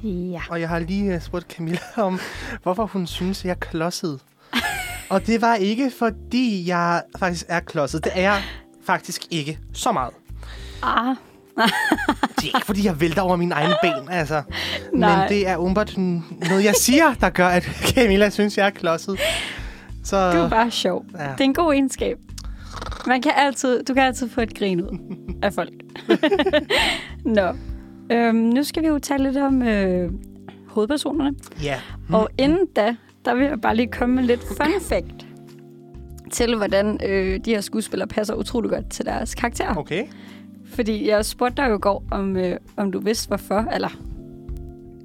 Ja. og jeg har lige uh, spurgt Camilla <laughs> om, hvorfor hun synes, jeg er klodset. Og det var ikke, fordi jeg faktisk er klodset. Det er jeg faktisk ikke så meget. Ah, Det er ikke, fordi jeg vælter over mine egne ben, altså. <laughs> Nej. Men det er umiddelbart noget, jeg siger, der gør, at <laughs> Camilla synes, jeg er klodset. Så, du er bare sjov. Ja. Det er en god egenskab. Man kan altid, du kan altid få et grin ud af folk. <laughs> Nå. Øhm, nu skal vi jo tale lidt om øh, hovedpersonerne. ja. Mm. Og inden da, der vil jeg bare lige komme med lidt fun fact til, hvordan øh, de her skuespillere passer utrolig godt til deres karakterer. Okay. Fordi jeg spurgte dig jo i går, om, øh, om du vidste hvorfor, eller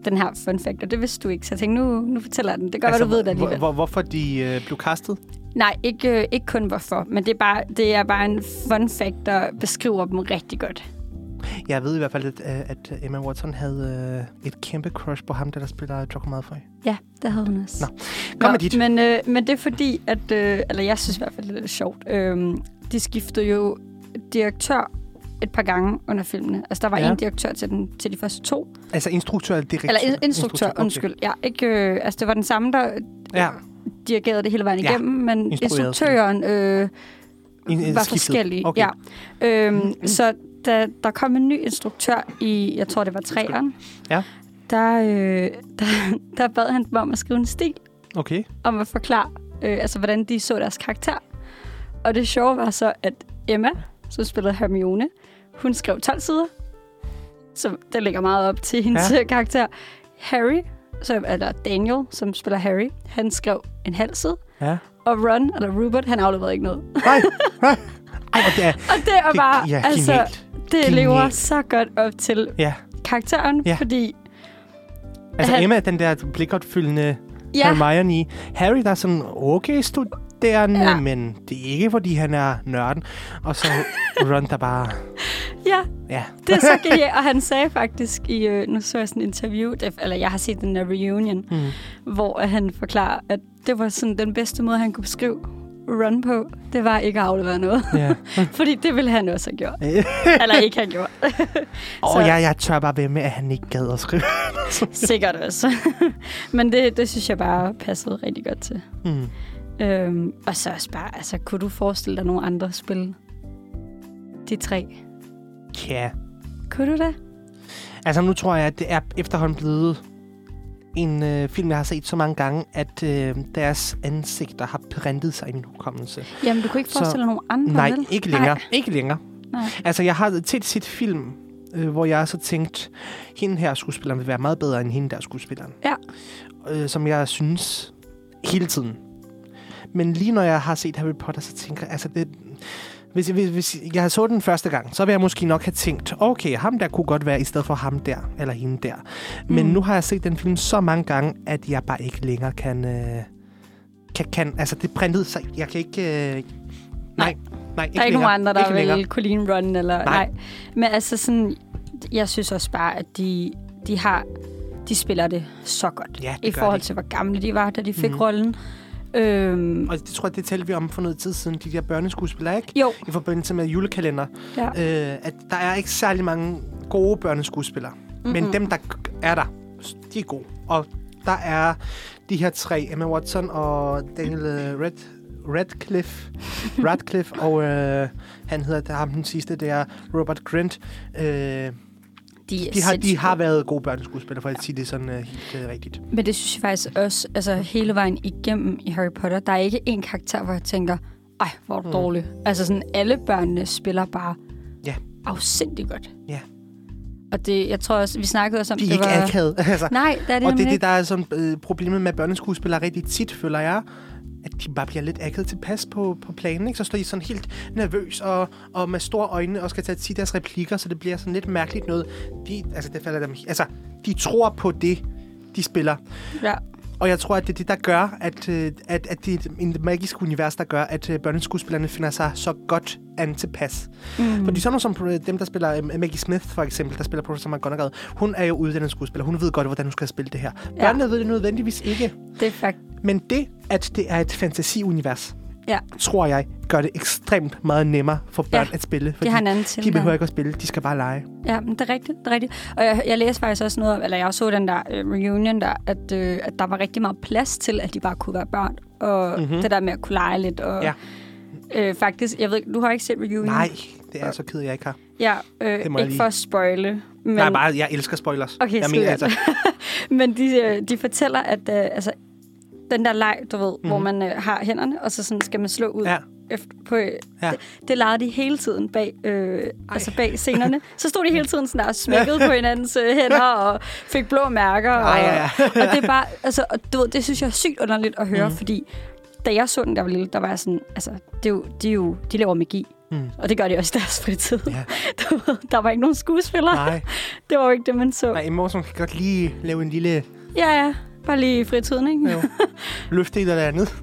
den her fun fact, og det vidste du ikke, så jeg tænkte, nu, nu fortæller jeg den. Det godt altså, du ved det alligevel. hvor, hvorfor de øh, blev kastet? Nej, ikke, øh, ikke kun hvorfor, men det er, bare, det er bare en fun fact, der beskriver dem rigtig godt. Jeg ved i hvert fald, at, øh, at Emma Watson havde øh, et kæmpe crush på ham, der, der spiller Draco Malfoy. Ja, det havde hun også. Nå, Kom med dit. Men, øh, men det er fordi, at, øh, eller jeg synes i hvert fald, det er lidt sjovt, øh, de skiftede jo direktør et par gange under filmene. Altså, der var Ja. en direktør til, den, til de første to. Altså instruktør eller direktør? Eller in- instruktør, okay. undskyld. Ja, ikke, øh, altså, det var den samme, der Ja, dirigerede det hele vejen Ja, igennem, men instruktøren øh, en, en var skiftet. forskellig. Okay. Ja. Øhm, så da der kom en ny instruktør i, jeg tror det var træeren, Ja. der, øh, <laughs> der, der bad han dem om at skrive en stil, Okay. om at forklare, øh, altså hvordan de så deres karakter. Og det sjove var så, at Emma, som spillede Hermione, hun skrev 12 sider, så det ligger meget op til hendes Ja. ja. karakter. Harry, som, eller Daniel, som spiller Harry, han skrev en halv side. Ja. Og Ron, eller Rupert, han afleverede ikke noget. Nej, <laughs> nej. Ej, og det er, Og det er det, bare, ja, altså, genialt. Det Genialt. lever så godt op til Ja. karakteren, Ja. fordi Altså Han- Emma, den der blikopfyldende ja, Hermione. Harry, der er sådan okay studerende, ja. Men det er ikke, fordi han er nørden. Og så Ron, der bare... <laughs> ja, Ja, det er så <laughs> genialt. Og han sagde faktisk i, øh, nu så jeg sådan en interview, eller jeg har set den der reunion, mm. hvor han forklarer, at det var sådan den bedste måde, han kunne beskrive Run på, det var ikke at aflevere noget. ja. <laughs> Fordi det ville han også have gjort. <laughs> Eller ikke have gjort. Og Så- jeg, jeg tør bare ved med, at han ikke gad at skrive. <laughs> Sikkert også. Men det, det synes jeg bare passede rigtig godt til. Mm. Øhm, og så også bare, altså, kunne du forestille dig nogle andre spil? De tre. Ja. Kunne du det? Altså nu tror jeg, at det er efterhånden blevet en øh, film, jeg har set så mange gange, at øh, deres ansigter har printet sig i min hukommelse. Jamen, du kunne ikke Så- forestille dig nogle andre, Nej, vel? ikke længere. Nej. Ikke længere. Nej. Altså, jeg har tit set film, øh, hvor jeg så tænkt, hende her skuespilleren vil være meget bedre end hende der skuespilleren. Ja. Øh, som jeg synes hele tiden. Men lige når jeg har set Harry Potter, så tænker jeg, altså det... Hvis, hvis, hvis jeg så den første gang, så ville jeg måske nok have tænkt, okay, ham der kunne godt være i stedet for ham der, eller hende der. Men Mm. nu har jeg set den film så mange gange, at jeg bare ikke længere kan... Øh, kan, kan altså, det printede sig. Jeg kan ikke... Øh, nej, nej, ikke Der er ikke længere. nogen andre, der ikke vil længere. kunne lide run, eller... Nej. Nej. Men altså sådan, jeg synes også bare, at de, de har... De spiller det så godt. Ja, det I forhold de. til, hvor gamle de var, da de fik mm. rollen. Øhm, Og det tror jeg, det talte vi om for noget tid siden, de der børneskuespillere, ikke? jo, I forbindelse med julekalender. ja. Øh, at der er ikke særlig mange gode børneskuespillere. Mm-hmm. Men dem, der er der, de er gode. Og der er de her tre, Emma Watson og Daniel øh, Red, Radcliffe, <laughs> Radcliffe og øh, han hedder der ham den sidste, det er Robert Grint. Øh, De, de, har, de har været gode børneskuespillere, for at sige det sådan øh, helt øh, rigtigt. Men det synes jeg faktisk også, altså hele vejen igennem i Harry Potter, der er ikke en karakter, hvor jeg tænker, ej, hvor er du Mm. dårlig. Altså sådan, alle børnene spiller bare Ja. afsindigt godt. Ja. Og det, jeg tror også, vi snakkede også om, De er det ikke var... akavet. <laughs> altså, Nej, det er det og det er det, der er sådan øh, problemet med børneskuespillere rigtig tit, føler jeg, at de bare bliver lidt akket tilpas på, på planen. Ikke? Så står de sådan helt nervøs og, og med store øjne og skal tage sige deres replikker, så det bliver sådan lidt mærkeligt noget. De, altså, det falder dem, altså, de tror på det, de spiller. Ja. Og jeg tror, at det er det, der gør, at, øh, at, at det er en magisk univers, der gør, at øh, børneskuespillerne finder sig så godt an tilpas. Mm. Fordi sådan som øh, dem, der spiller Maggie Smith, for eksempel, der spiller Professor McGonagall, hun er jo uddannet skuespiller. Hun ved godt, hvordan hun skal spille det her. Ja. Børnene ved det nødvendigvis ikke. Det er faktisk... Men det, at det er et fantasiunivers, Ja. tror jeg, gør det ekstremt meget nemmere for børn Ja, at spille. De Fordi har en anden de tilgang. behøver ikke at spille, de skal bare lege. Ja, men det er rigtigt. Det er rigtigt. Og jeg, jeg læste faktisk også noget eller jeg så den der øh, reunion der, at, øh, at der var rigtig meget plads til, at de bare kunne være børn og Mhm. mm-hmm. det der med at kunne lege lidt. Og, Ja. øh, faktisk, jeg ved du har ikke set reviewen? Nej, det er jeg så ked jeg ikke har. Ja, øh, Det ikke lige- for at spoile. Men. Nej, bare, jeg elsker spoilers. Okay, jeg skide altså, <laughs> men de, øh, de fortæller, at øh, altså, den der leg, du ved, mm-hmm. hvor Mhm. man øh, har hænderne, og så sådan skal man slå ud ja, efter, på... Øh, Ja. det, det legede de hele tiden bag, øh, altså bag scenerne. Så stod de hele tiden sådan der og smækkede på <laughs> hinandens øh, hænder og fik blå mærker. Ej, og, ja, ja. og det er bare... Altså, og du ved, det synes jeg er sygt underligt at høre, mm. fordi da jeg så den, der var lille, der var jeg sådan... Altså, det er jo, de, er jo, de laver magi. Mm. Og det gør de også i deres fritid. Ja. <laughs> Der var ikke nogen skuespillere. Nej, <laughs> Det var jo ikke det, man så. nej, i morgen kan godt lige lave en lille Ja, ja. Bare lige i fritiden, ikke? jo, løfte et eller andet.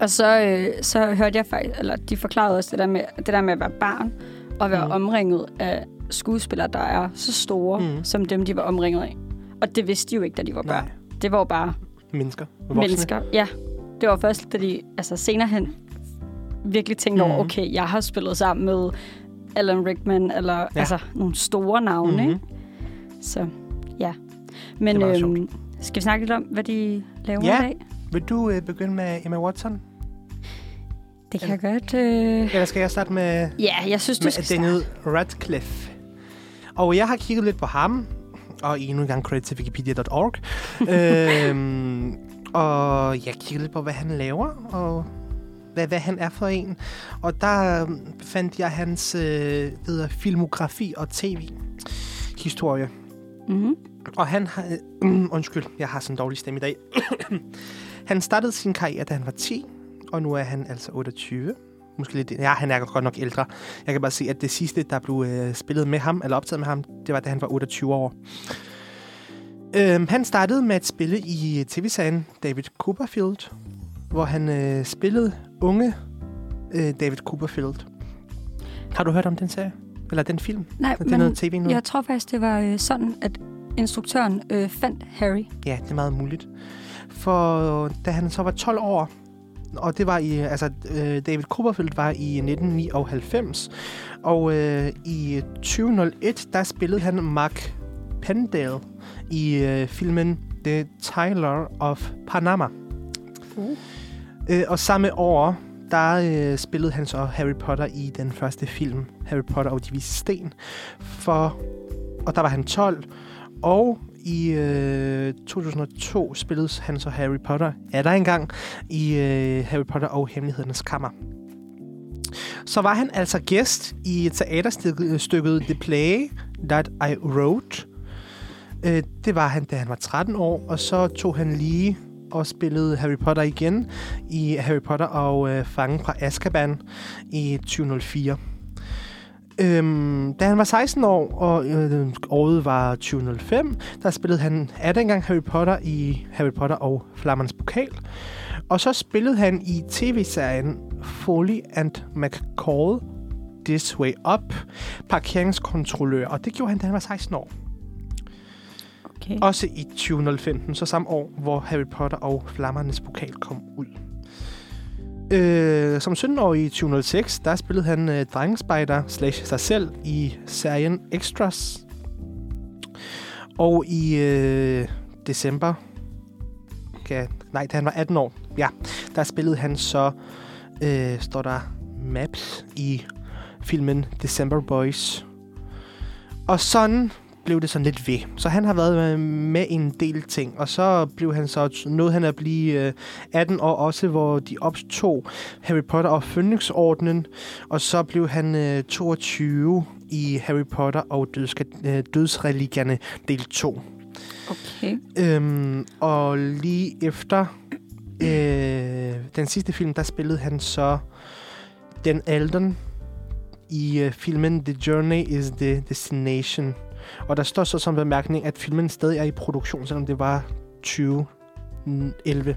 Og så, øh, så hørte jeg faktisk, eller de forklarede også det der med, det der med at være barn, og være Mm. omringet af skuespillere, der er så store, Mm. som dem, de var omringet af. Og det vidste de jo ikke, da de var børn. Nej, Det var jo bare mennesker. Voksne. mennesker. Ja, det var først, da de altså senere hen virkelig tænkte mm. over, okay, jeg har spillet sammen med Alan Rickman, eller Ja. altså nogle store navne, Mhm. mm-hmm. ikke? Så, ja. Men øhm, skal vi snakke lidt om, hvad de laver Ja. i dag? Vil du øh, begynde med Emma Watson? Det kan jeg godt. Øh... Eller skal jeg starte med, Ja, jeg synes, du med skal starte. Daniel Radcliffe? Og jeg har kigget lidt på ham, og endnu en gang credit til wikipedia.org. <laughs> øhm, og jeg kiggede lidt på, hvad han laver, og hvad, hvad han er for en. Og der øhm, fandt jeg hans øh, hedder filmografi og tv-historie. Mm-hmm. Og han har... Øh, <clears throat> undskyld, jeg har sådan en dårlig stemme i dag. <clears throat> han startede sin karriere, da han var 10, og nu er han altså 28. Måske lidt... Ja, han er godt nok ældre. Jeg kan bare se, at det sidste, der blev øh, spillet med ham, eller optaget med ham, det var, da han var 28 år. Øhm, han startede med at spille i tv-serien David Copperfield, hvor han øh, spillede unge øh, David Copperfield. Har du hørt om den serie? Eller den film? Nej, Det er men noget tv nu? jeg tror faktisk, det var øh, sådan, at instruktøren øh, fandt Harry. Ja, det er meget muligt. For da han så var 12 år, og det var i, altså øh, David Copperfield var i 1999, og øh, i 2001, der spillede han Mark Pendale i øh, filmen The Tyler of Panama. Uh. Øh, og samme år, der øh, spillede han så Harry Potter i den første film, Harry Potter og de vise sten. For, og der var han 12, og i øh, 2002 spillede han så Harry Potter, er der engang, i øh, Harry Potter og Hemmelighedernes Kammer. Så var han altså gæst i teaterstykket øh, The Play That I Wrote. Øh, det var han, da han var 13 år, og så tog han lige og spillede Harry Potter igen i Harry Potter og øh, Fangen fra Azkaban i 2004. Øhm, da han var 16 år, og øh, året var 2005, der spillede han er engang Harry Potter i Harry Potter og Flammernes Pokal. Og så spillede han i tv-serien Foley and McCall This Way Up, parkeringskontrollør. Og det gjorde han, da han var 16 år. Okay. Også i 2015, så samme år, hvor Harry Potter og Flammernes Pokal kom ud. Øh, som 17-årig i 2006, der spillede han øh, drengespejder slash sig selv i serien Extras. Og i øh, december, okay, nej, da han var 18 år, ja, der spillede han så, øh, står der Maps i filmen December Boys. Og sådan blev det sådan lidt ved. Så han har været øh, med i en del ting, og så blev han så nåede han at blive øh, 18 år også, hvor de opstod Harry Potter og Phoenix-ordenen, og så blev han øh, 22 i Harry Potter og dødska- øh, Dødsreligierne del 2. okay. Øhm, og lige efter øh, den sidste film, der spillede han så den Alden i øh, filmen The Journey is the Destination. Og der står så som bemærkning, at filmen stadig er i produktion, selvom det var 2011.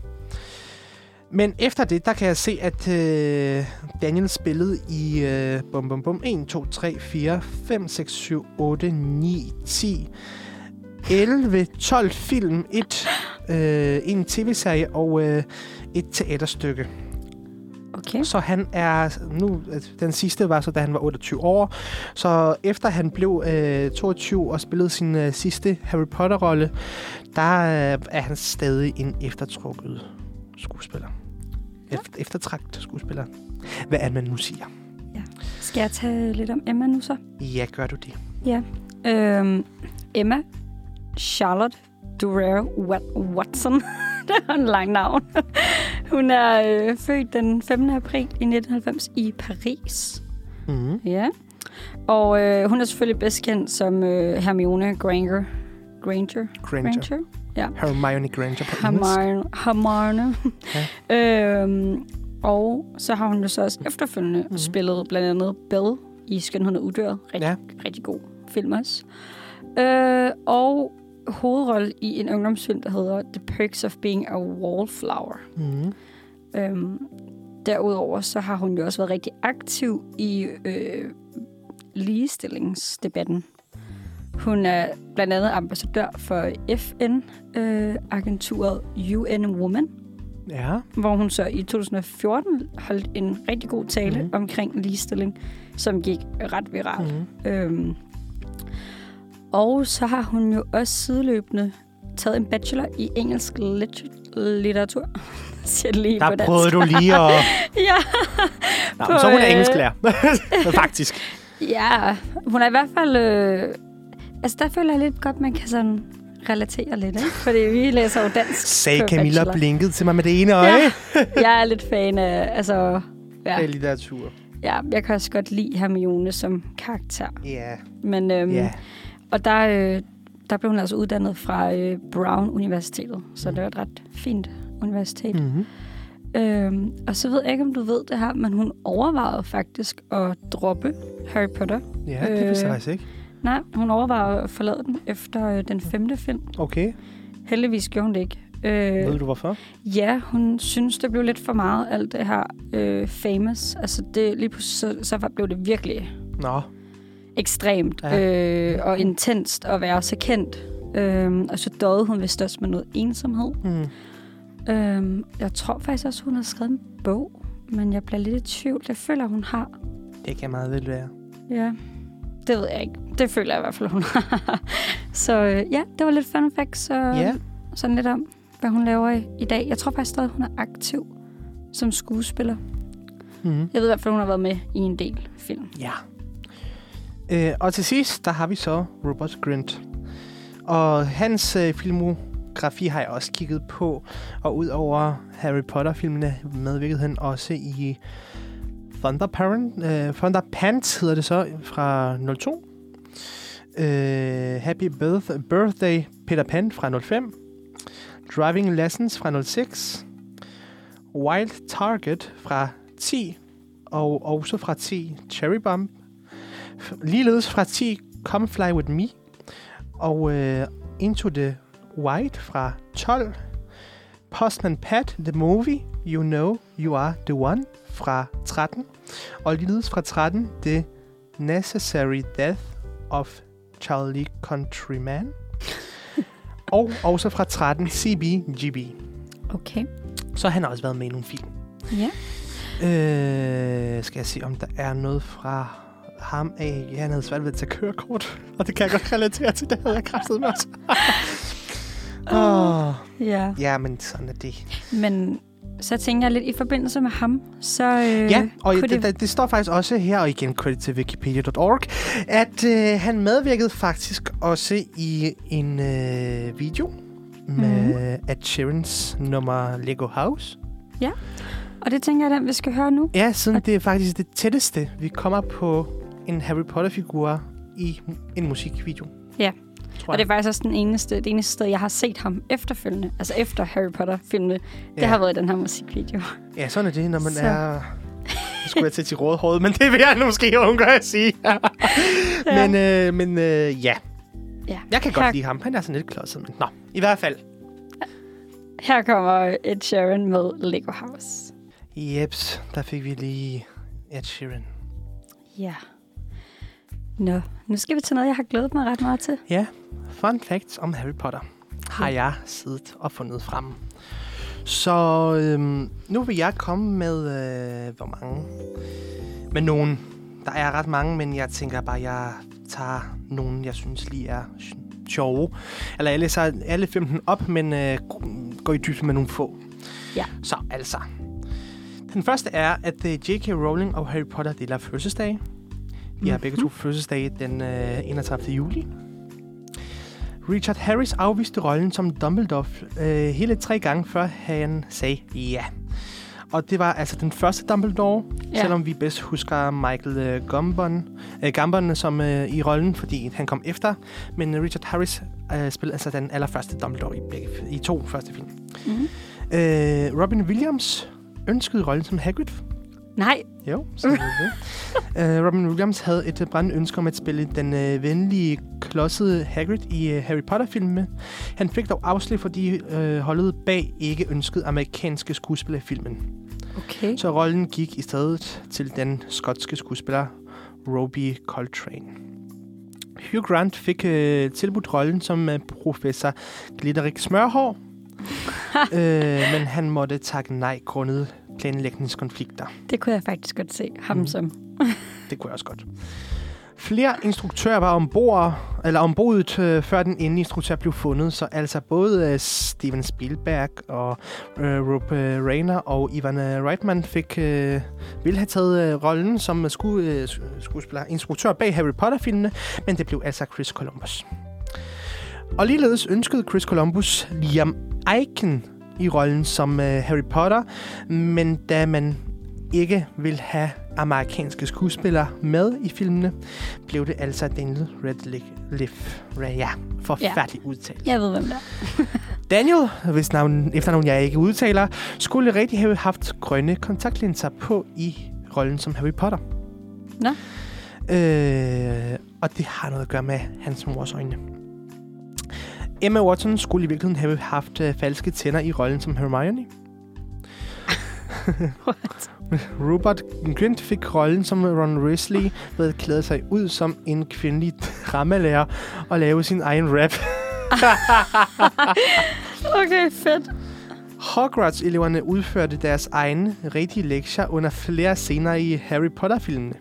Men efter det, der kan jeg se, at øh, Daniel spillede i øh, bum, bum, bum, 1, 2, 3, 4, 5, 6, 7, 8, 9, 10, 11, 12 film, et, øh, en tv-serie og øh, et teaterstykke. Okay. Så han er nu, den sidste var så, da han var 28 år. Så efter han blev øh, 22 og spillede sin øh, sidste Harry Potter-rolle, der øh, er han stadig en eftertrukket skuespiller. Efter, eftertragt skuespiller. Hvad er man nu siger? Skal jeg tage lidt om Emma nu så? Ja, gør du det? Ja. Øhm, Emma Charlotte Durer Wat- Watson. <laughs> det er en lang navn. <laughs> Hun er øh, født den 5. april i 1990 i Paris. Mm. Ja. Og øh, hun er selvfølgelig bedst kendt som øh, Hermione Granger. Granger? Granger. Ja. Hermione Granger på. Hermione. Hermione. <laughs> øhm, og så har hun jo så også efterfølgende Mhm. mm-hmm. spillet blandt andet Belle i Skønheden og Uddøret. Rigtig, Ja. ja. rigtig god film også. Øh, og hovedrolle i en ungdomsfilm, der hedder The Perks of Being a Wallflower. Mm. Øhm, derudover så har hun jo også været rigtig aktiv i øh, ligestillingsdebatten. Hun er blandt andet ambassadør for FN-agenturet UN Women, Ja. hvor hun så i 2014 holdt en rigtig god tale mm. omkring ligestilling, som gik ret viralt. Mm. Øhm, og så har hun jo også sideløbende taget en bachelor i engelsk lit- litteratur. <laughs> Siger lige Der på dansk. prøvede du lige at... <laughs> Ja. Nå, På, så hun er øh, engelsklærer. <laughs> Faktisk. ja, hun er i hvert fald... Øh, altså, der føler jeg lidt godt, man kan sådan relatere lidt, ikke? Fordi vi læser jo dansk Sagde Camilla bachelor. blinket til mig med det ene øje. Ja. Jeg er lidt fan af... Altså, ja, er litteratur. ja, jeg kan også godt lide Hermione som karakter. Ja. Men, øhm, Ja. Og der, øh, der blev hun altså uddannet fra øh, Brown Universitetet, så det var et ret fint universitet. Mm. Mm-hmm. Øhm, og så ved jeg ikke, om du ved det her, men hun overvejede faktisk at droppe Harry Potter. Ja, det vidste jeg Øh. ikke. Nej, hun overvejede at forlade den efter øh, den femte film. Okay. Heldigvis gjorde hun det ikke. Øh, Ved du hvorfor? Ja, hun synes, det blev lidt for meget, alt det her øh, famous. Altså, det, lige pludselig, så, så blev det virkelig Nå. Ekstremt Ja. øh, og intenst at være så kendt. Øhm, og så døde hun vist også med noget ensomhed. Mm. Øhm, jeg tror faktisk også, hun har skrevet en bog, men jeg bliver lidt i tvivl. Det føler hun har. Det kan meget vel være. Ja, det ved jeg ikke. Det føler jeg i hvert fald, hun har. <laughs> så øh, ja, det var lidt fun fact. Så, Ja. Sådan lidt om, hvad hun laver i, i dag. Jeg tror faktisk stadig, hun er aktiv som skuespiller. Mm. Jeg ved i hvert fald, hun har været med i en del film. Ja. Øh, og til sidst, der har vi så Robert Grint. Og hans øh, filmografi har jeg også kigget på. Og udover Harry Potter-filmene medvirkede han også i Thunder Parent, øh, Thunder Pants hedder det så, fra 02. Øh, Happy Birth- Birthday Peter Pan fra 05. Driving Lessons fra 06. Wild Target fra 10. Og også fra 10 Cherry Bomb. Ligeledes fra 10 Come Fly With Me. Og øh, Into the White fra 12. Postman Pat, The Movie, You Know You Are The One fra 13. Og ligeledes fra 13 The Necessary Death of Charlie Countryman. <laughs> og også fra 13 CBGB. Okay. Så han har også været med i nogle film. Ja. Øh, skal jeg se, om der er noget fra ham af. Ja, han havde svært ved at tage kørekort. Og det kan jeg godt relatere til. Det havde jeg kraftet med også. oh. Ja. Ja, men sådan er det. Men så tænker jeg lidt i forbindelse med ham, så øh, Ja, og det, det... det, står faktisk også her, og igen credit til wikipedia.org, at øh, han medvirkede faktisk også i en øh, video med mm. Ed Sheerans nummer Lego House. Og det tænker jeg, den vi skal høre nu. Ja, siden Og- det er faktisk det tætteste, vi kommer på en Harry Potter-figur i en musikvideo. Ja. Tror Og det jeg. er faktisk også den eneste, det eneste sted, jeg har set ham efterfølgende. Altså efter Harry Potter-filmene. Det Ja. har været i den her musikvideo. Ja, sådan er det, når man Så. er... Nu skulle jeg til til rådhåret, men det vil jeg nu måske undgå at sige. <laughs> ja. Men, øh, men øh, ja, ja. jeg kan Her- godt lide ham. Han er sådan lidt klodset, men nå. I hvert fald. Her kommer Ed Sheeran med Lego House. Jeps, der fik vi lige Ed Sheeran. Ja. Nå, nu skal vi til noget, jeg har glædet mig ret meget til. Ja, fun facts om Harry Potter har jeg siddet og fundet frem. Så øhm, nu vil jeg komme med, øh, hvor mange? Med nogen. Der er ret mange, men jeg tænker bare, jeg tager nogen, jeg synes lige er sj- sjove. Eller jeg læser alle 15 op, men øh, går i dybden med nogle få. Ja. Så altså. Den første er, at øh, J.K. Rowling og Harry Potter deler fødselsdag. De har begge to fødselsdage den øh, 31. juli. Richard Harris afviste rollen som Dumbledore øh, hele tre gange, før han sagde ja. Og det var altså den første Dumbledore, Ja. ja. selvom vi bedst husker Michael øh, Gambon, øh, Gambon som øh, i rollen, fordi han kom efter. Men øh, Richard Harris øh, spillede altså den allerførste Dumbledore i, begge, i to første film. Mm-hmm. Øh, Robin Williams ønskede rollen som Hagrid. Nej, Jo, så det. uh, <laughs> Robin Williams havde et brændende ønske om at spille den uh, venlige, klodsede Hagrid i uh, Harry Potter-filmene. Han fik dog afslag, fordi uh, holdet bag ikke ønskede amerikanske skuespillere i filmen. okay. Så rollen gik i stedet til den skotske skuespiller Robbie Coltrane. Hugh Grant fik uh, tilbudt rollen som uh, professor Glitterik Smørhår, uh, <laughs> men han måtte takke nej grundet planlægningskonflikter. Det kunne jeg faktisk godt se ham Mhm. som. <laughs> Det kunne jeg også godt. Flere instruktører var ombord, eller ombordet, øh, før den endelige instruktør blev fundet. Så altså både øh, Steven Spielberg og øh, Rob øh, Reiner og Ivan øh, Reitman fik, øh, ville have taget øh, rollen som sku, øh, skuespiller, instruktør bag Harry Potter-filmene, men det blev altså Chris Columbus. Og ligeledes ønskede Chris Columbus Liam Aiken i rollen som øh, Harry Potter, men da man ikke vil have amerikanske skuespillere med i filmene, blev det altså Daniel Radcliffe. Ja, forfærdelig udtale. Jeg ved, hvem det er. <laughs> Daniel, hvis navn, efternavn jeg ikke udtaler, skulle rigtig have haft grønne kontaktlinser på i rollen som Harry Potter. Nå. Øh, og det har noget at gøre med hans mors øjne. Emma Watson skulle i virkeligheden have haft øh, falske tænder i rollen som Hermione. <laughs> What? Rupert Grint fik rollen som Ron Weasley ved at klæde sig ud som en kvindelig dramalærer og lave sin egen rap. <laughs> Okay, fedt. Hogwarts-eleverne udførte deres egne rigtige lektier under flere scener i Harry Potter-filmene.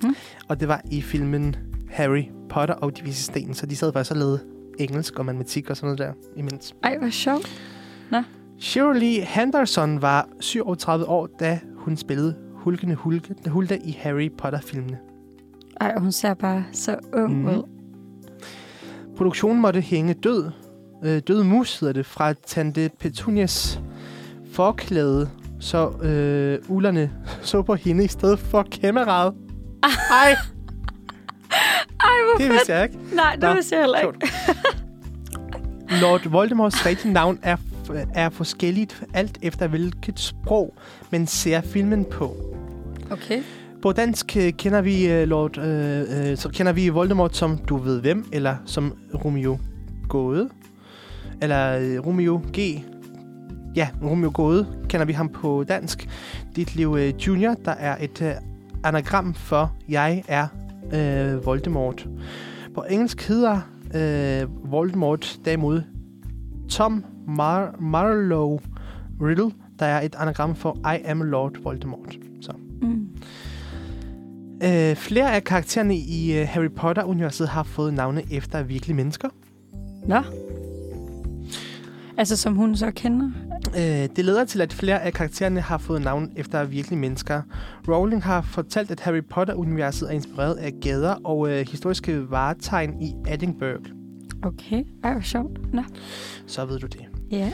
Hmm. Og det var i filmen Harry Potter og de vise sten, så de sad faktisk og lavede engelsk og matematik og sådan noget der imens. Ej, hvor sjovt. Shirley Henderson var 37 år, da hun spillede Hulkende Hulke, Hulda i Harry Potter-filmene. Ej, hun ser bare så ung Mhm. ud. Produktionen måtte hænge død, øh, død mus, hedder det, fra tante Petunias forklæde, så øh, ulerne <laughs> så på hende i stedet for kameraet. <laughs> Ej, hvor det vidste jeg ikke. Nej, det Nå, vidste jeg heller ikke. <laughs> Lord Voldemorts rigtige navn er, er forskelligt alt efter hvilket sprog man ser filmen på. Okay. På dansk øh, kender vi øh, Lord, øh, øh, så kender vi Voldemort som du ved hvem, eller som Romeo Gåde. Eller øh, Romeo G. Ja, Romeo Gåde kender vi ham på dansk. Ditlev øh, Junior, der er et øh, anagram for jeg er øh, Voldemort. På engelsk hedder øh, Voldemort derimod Tom Mar- Marlowe Riddle, der er et anagram for I am Lord Voldemort. Så. Mm. Øh, flere af karaktererne i øh, Harry Potter-universet har fået navne efter virkelige mennesker. Nå. Altså, som hun så kender. Øh, det leder til, at flere af karaktererne har fået navn efter virkelige mennesker. Rowling har fortalt, at Harry Potter-universet er inspireret af gader og øh, historiske varetegn i Edinburgh. Okay. Ej, hvor sjovt. Nå. Så ved du det. Ja.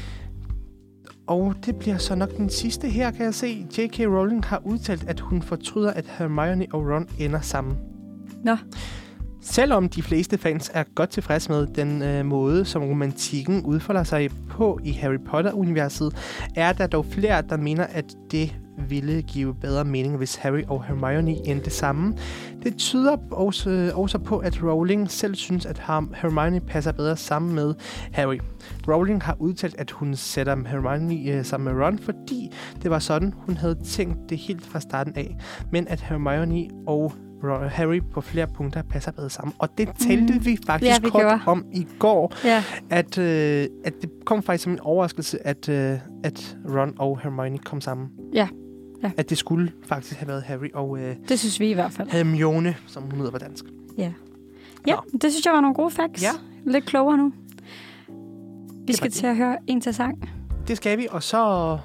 Og det bliver så nok den sidste her, kan jeg se. J.K. Rowling har udtalt, at hun fortryder, at Hermione og Ron ender sammen. Nå. Selvom de fleste fans er godt tilfreds med den øh, måde, som romantikken udfolder sig på i Harry Potter-universet, er der dog flere, der mener, at det ville give bedre mening, hvis Harry og Hermione endte sammen. Det tyder også, også på, at Rowling selv synes, at Har- Hermione passer bedre sammen med Harry. Rowling har udtalt, at hun sætter Hermione øh, sammen med Ron, fordi det var sådan, hun havde tænkt det helt fra starten af. Men at Hermione og Harry på flere punkter passer bedre sammen. Og det talte Mhm. vi faktisk Ja, vi kort gjorde. om i går, Ja. at, øh, at det kom faktisk som en overraskelse, at, øh, at Ron og Hermione kom sammen. Ja. Ja. At det skulle faktisk have været Harry og øh, Det synes vi i hvert fald. Hermione, som hun hedder på dansk. Ja, det synes jeg var nogle gode facts. Ja. Lidt klogere nu. Vi skal til at høre en til sang. Det skal vi, og så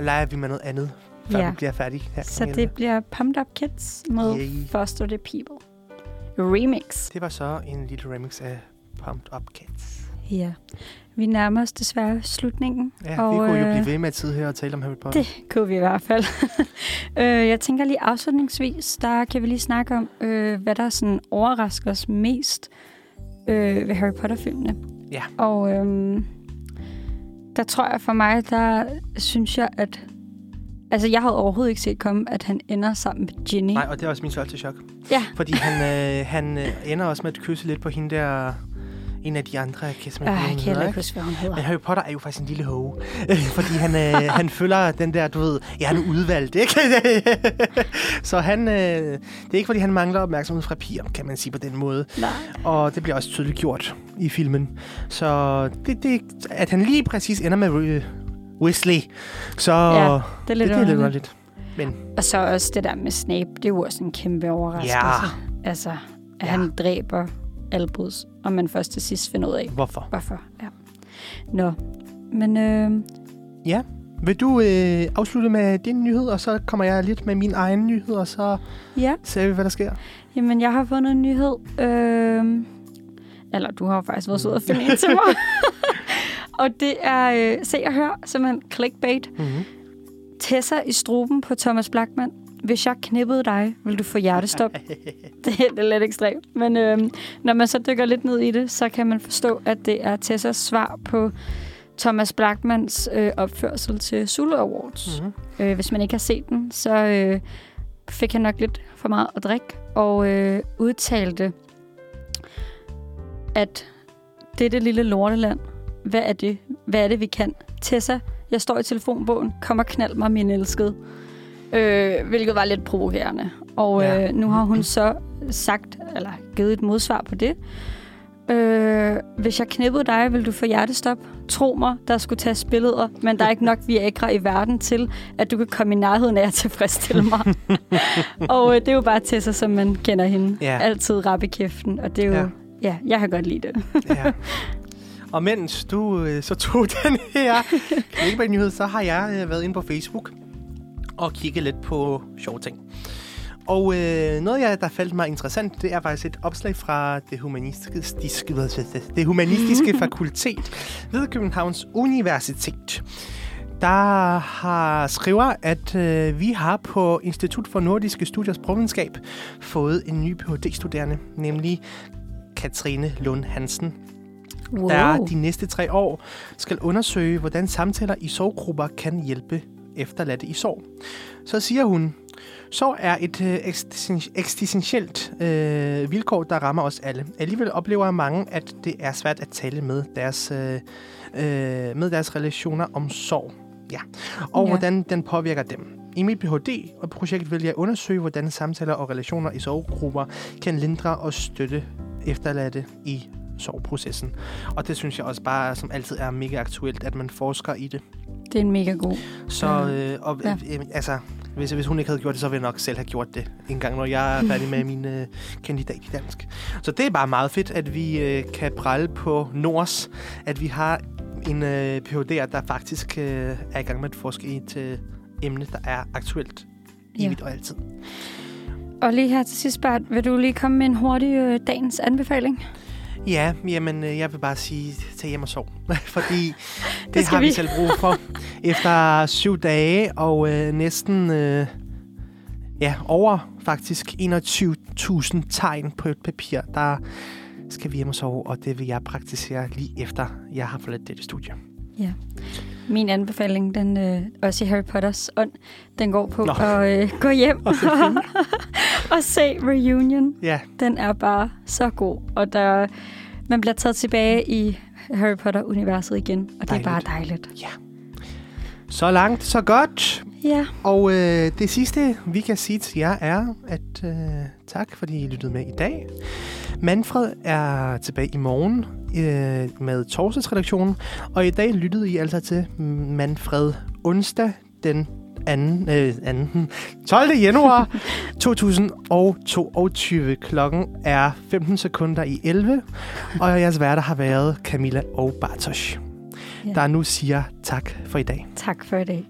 leger vi med noget andet, før Ja. vi bliver færdige. Her Så det bliver Pumped Up Kids med Yay. Foster the People. Remix. Det var så en lille remix af Pumped Up Kids. Ja. Vi nærmer os desværre slutningen. Ja, Og, vi kunne jo øh, blive ved med tid her og tale om Harry Potter. Det kunne vi i hvert fald. <laughs> øh, jeg tænker lige afslutningsvis, der kan vi lige snakke om, øh, hvad der sådan overrasker os mest øh, ved Harry Potter-filmene. Ja. Og øh, der tror jeg for mig, der synes jeg, at... Altså, jeg havde overhovedet ikke set komme, at han ender sammen med Ginny. Nej, og det er også min største chok. Ja. Fordi han, øh, han øh, ender også med at kysse lidt på hende der... En af de andre, jeg kan simpelthen Øh, jeg ikke kan heller ikke huske, hvad hun hedder. Men Harry Potter er jo faktisk en lille hoe. <laughs> Fordi han, øh, han følger den der, du ved, jeg er nu udvalgt, ikke? <laughs> så han, øh, det er ikke, fordi han mangler opmærksomhed fra piger, kan man sige på den måde. Nej. Og det bliver også tydeligt gjort i filmen. Så det, det at han lige præcis ender med øh, Weasley, så Ja, det, Det er det, lidt det er lidt underligt. Men Og så også det der med Snape, det er jo også en kæmpe overraskelse. Ja. Altså, at Ja. han dræber Albus, og man først til sidst finder ud af, hvorfor? hvorfor. Ja. Nå, men øh, Vil du øh, afslutte med din nyhed, og så kommer jeg lidt med min egen nyhed, og så ja, ser vi, hvad der sker. jamen jeg har fundet en nyhed. Øh, eller du har faktisk været sød at finde en til mig. <laughs> og det er, øh, se og hør, simpelthen clickbait. Mm-hmm. Tessa i struben på Thomas Blackman. Hvis jeg knippede dig, vil du få hjertestop. <laughs> det er det er lidt ekstremt. Men øhm, når man så dykker lidt ned i det, så kan man forstå, at det er Tessas svar på Thomas Blackmans øh, opførsel til Zulu Awards. Mm-hmm. Øh, hvis man ikke har set den, så øh, fik han nok lidt for meget at drikke, og øh, udtalte, at dette lille lorteland, hvad er det? Hvad er det, vi kan? Tessa, jeg står i telefonbogen, kom og knald mig, min elskede. Øh, hvilket var lidt provokerende. Og Ja. øh, nu har hun så sagt, eller givet et modsvar på det. Øh, hvis jeg knippede dig, vil du få hjertestop. Tro mig, der skulle tages billeder, men der er ikke nok Viagra i verden til, at du kan komme i nærheden af at tilfredsstille mig. <laughs> og øh, det er jo bare Tessa, som man kender hende. Ja. Altid rap i kæften, og det er jo... Ja. Ja. ja, jeg kan godt lide det. ja. <laughs> Og mens du øh, så tog <laughs> den her clickbait-nyhed, så har jeg øh, været inde på Facebook og kigget lidt på sjove ting. Og øh, noget, jeg, der faldt mig interessant, det er faktisk et opslag fra det humanistiske, det humanistiske <laughs> fakultet ved Københavns Universitet. Der har skriver, at øh, vi har på Institut for Nordiske Studiers Sprogvidenskab fået en ny Ph.D.-studerende, nemlig Katrine Lund Hansen, Wow. der de næste tre år skal undersøge, hvordan samtaler i sorggrupper kan hjælpe efterladte i sorg. Så siger hun, sorg er et øh, eksisten- eksistentielt øh, vilkår, der rammer os alle. Alligevel oplever mange, at det er svært at tale med deres, øh, øh, med deres relationer om sorg. Ja. Og Ja. ja. hvordan den påvirker dem. I mit Ph.D.-projekt vil jeg undersøge, hvordan samtaler og relationer i sorggrupper kan lindre og støtte efterladte i sorgprocessen. Og det synes jeg også bare, som altid er mega aktuelt, at man forsker i det. Det er en mega god. Så, øh, og, Ja. ja. øh, altså, hvis, hvis hun ikke havde gjort det, så ville jeg nok selv have gjort det en gang, når jeg er <laughs> færdig med min øh, kandidat i dansk. Så det er bare meget fedt, at vi øh, kan prale på Nords, at vi har en øh, PhD'er, der faktisk øh, er i gang med at forske i et øh, emne, der er aktuelt Ja. evigt og altid. Og lige her til sidst, Bert, vil du lige komme med en hurtig øh, dagens anbefaling? Ja, jamen, øh, jeg vil bare sige, tag hjem og sov. <laughs> Fordi <laughs> det, Det har vi vi. selv brug for. <laughs> Efter syv dage og øh, næsten øh, ja, over faktisk 21.000 tegn på et papir, der skal vi hjem og sove, og det vil jeg praktisere lige efter, jeg har forladt dette studie. Min anbefaling, den øh, også i Harry Potters ånd, den går på Nå. at øh, gå hjem <laughs> Og se Reunion. Ja, Den er bare så god, og der, man bliver taget tilbage i Harry Potter-universet igen, og det er bare dejligt. så langt, så godt. Ja, Og øh, det sidste, vi kan sige til jer, er, at øh, tak, fordi I lyttede med i dag. Manfred er tilbage i morgen øh, med torsdagsredaktionen, og i dag lyttede I altså til Manfred onsdag den 2. Øh, 2. 12. januar <laughs> 2022. Klokken er 15 sekunder i 11, og jeres værter har været Camilla og Bartosz, Ja. der nu siger tak for i dag. tak for i dag.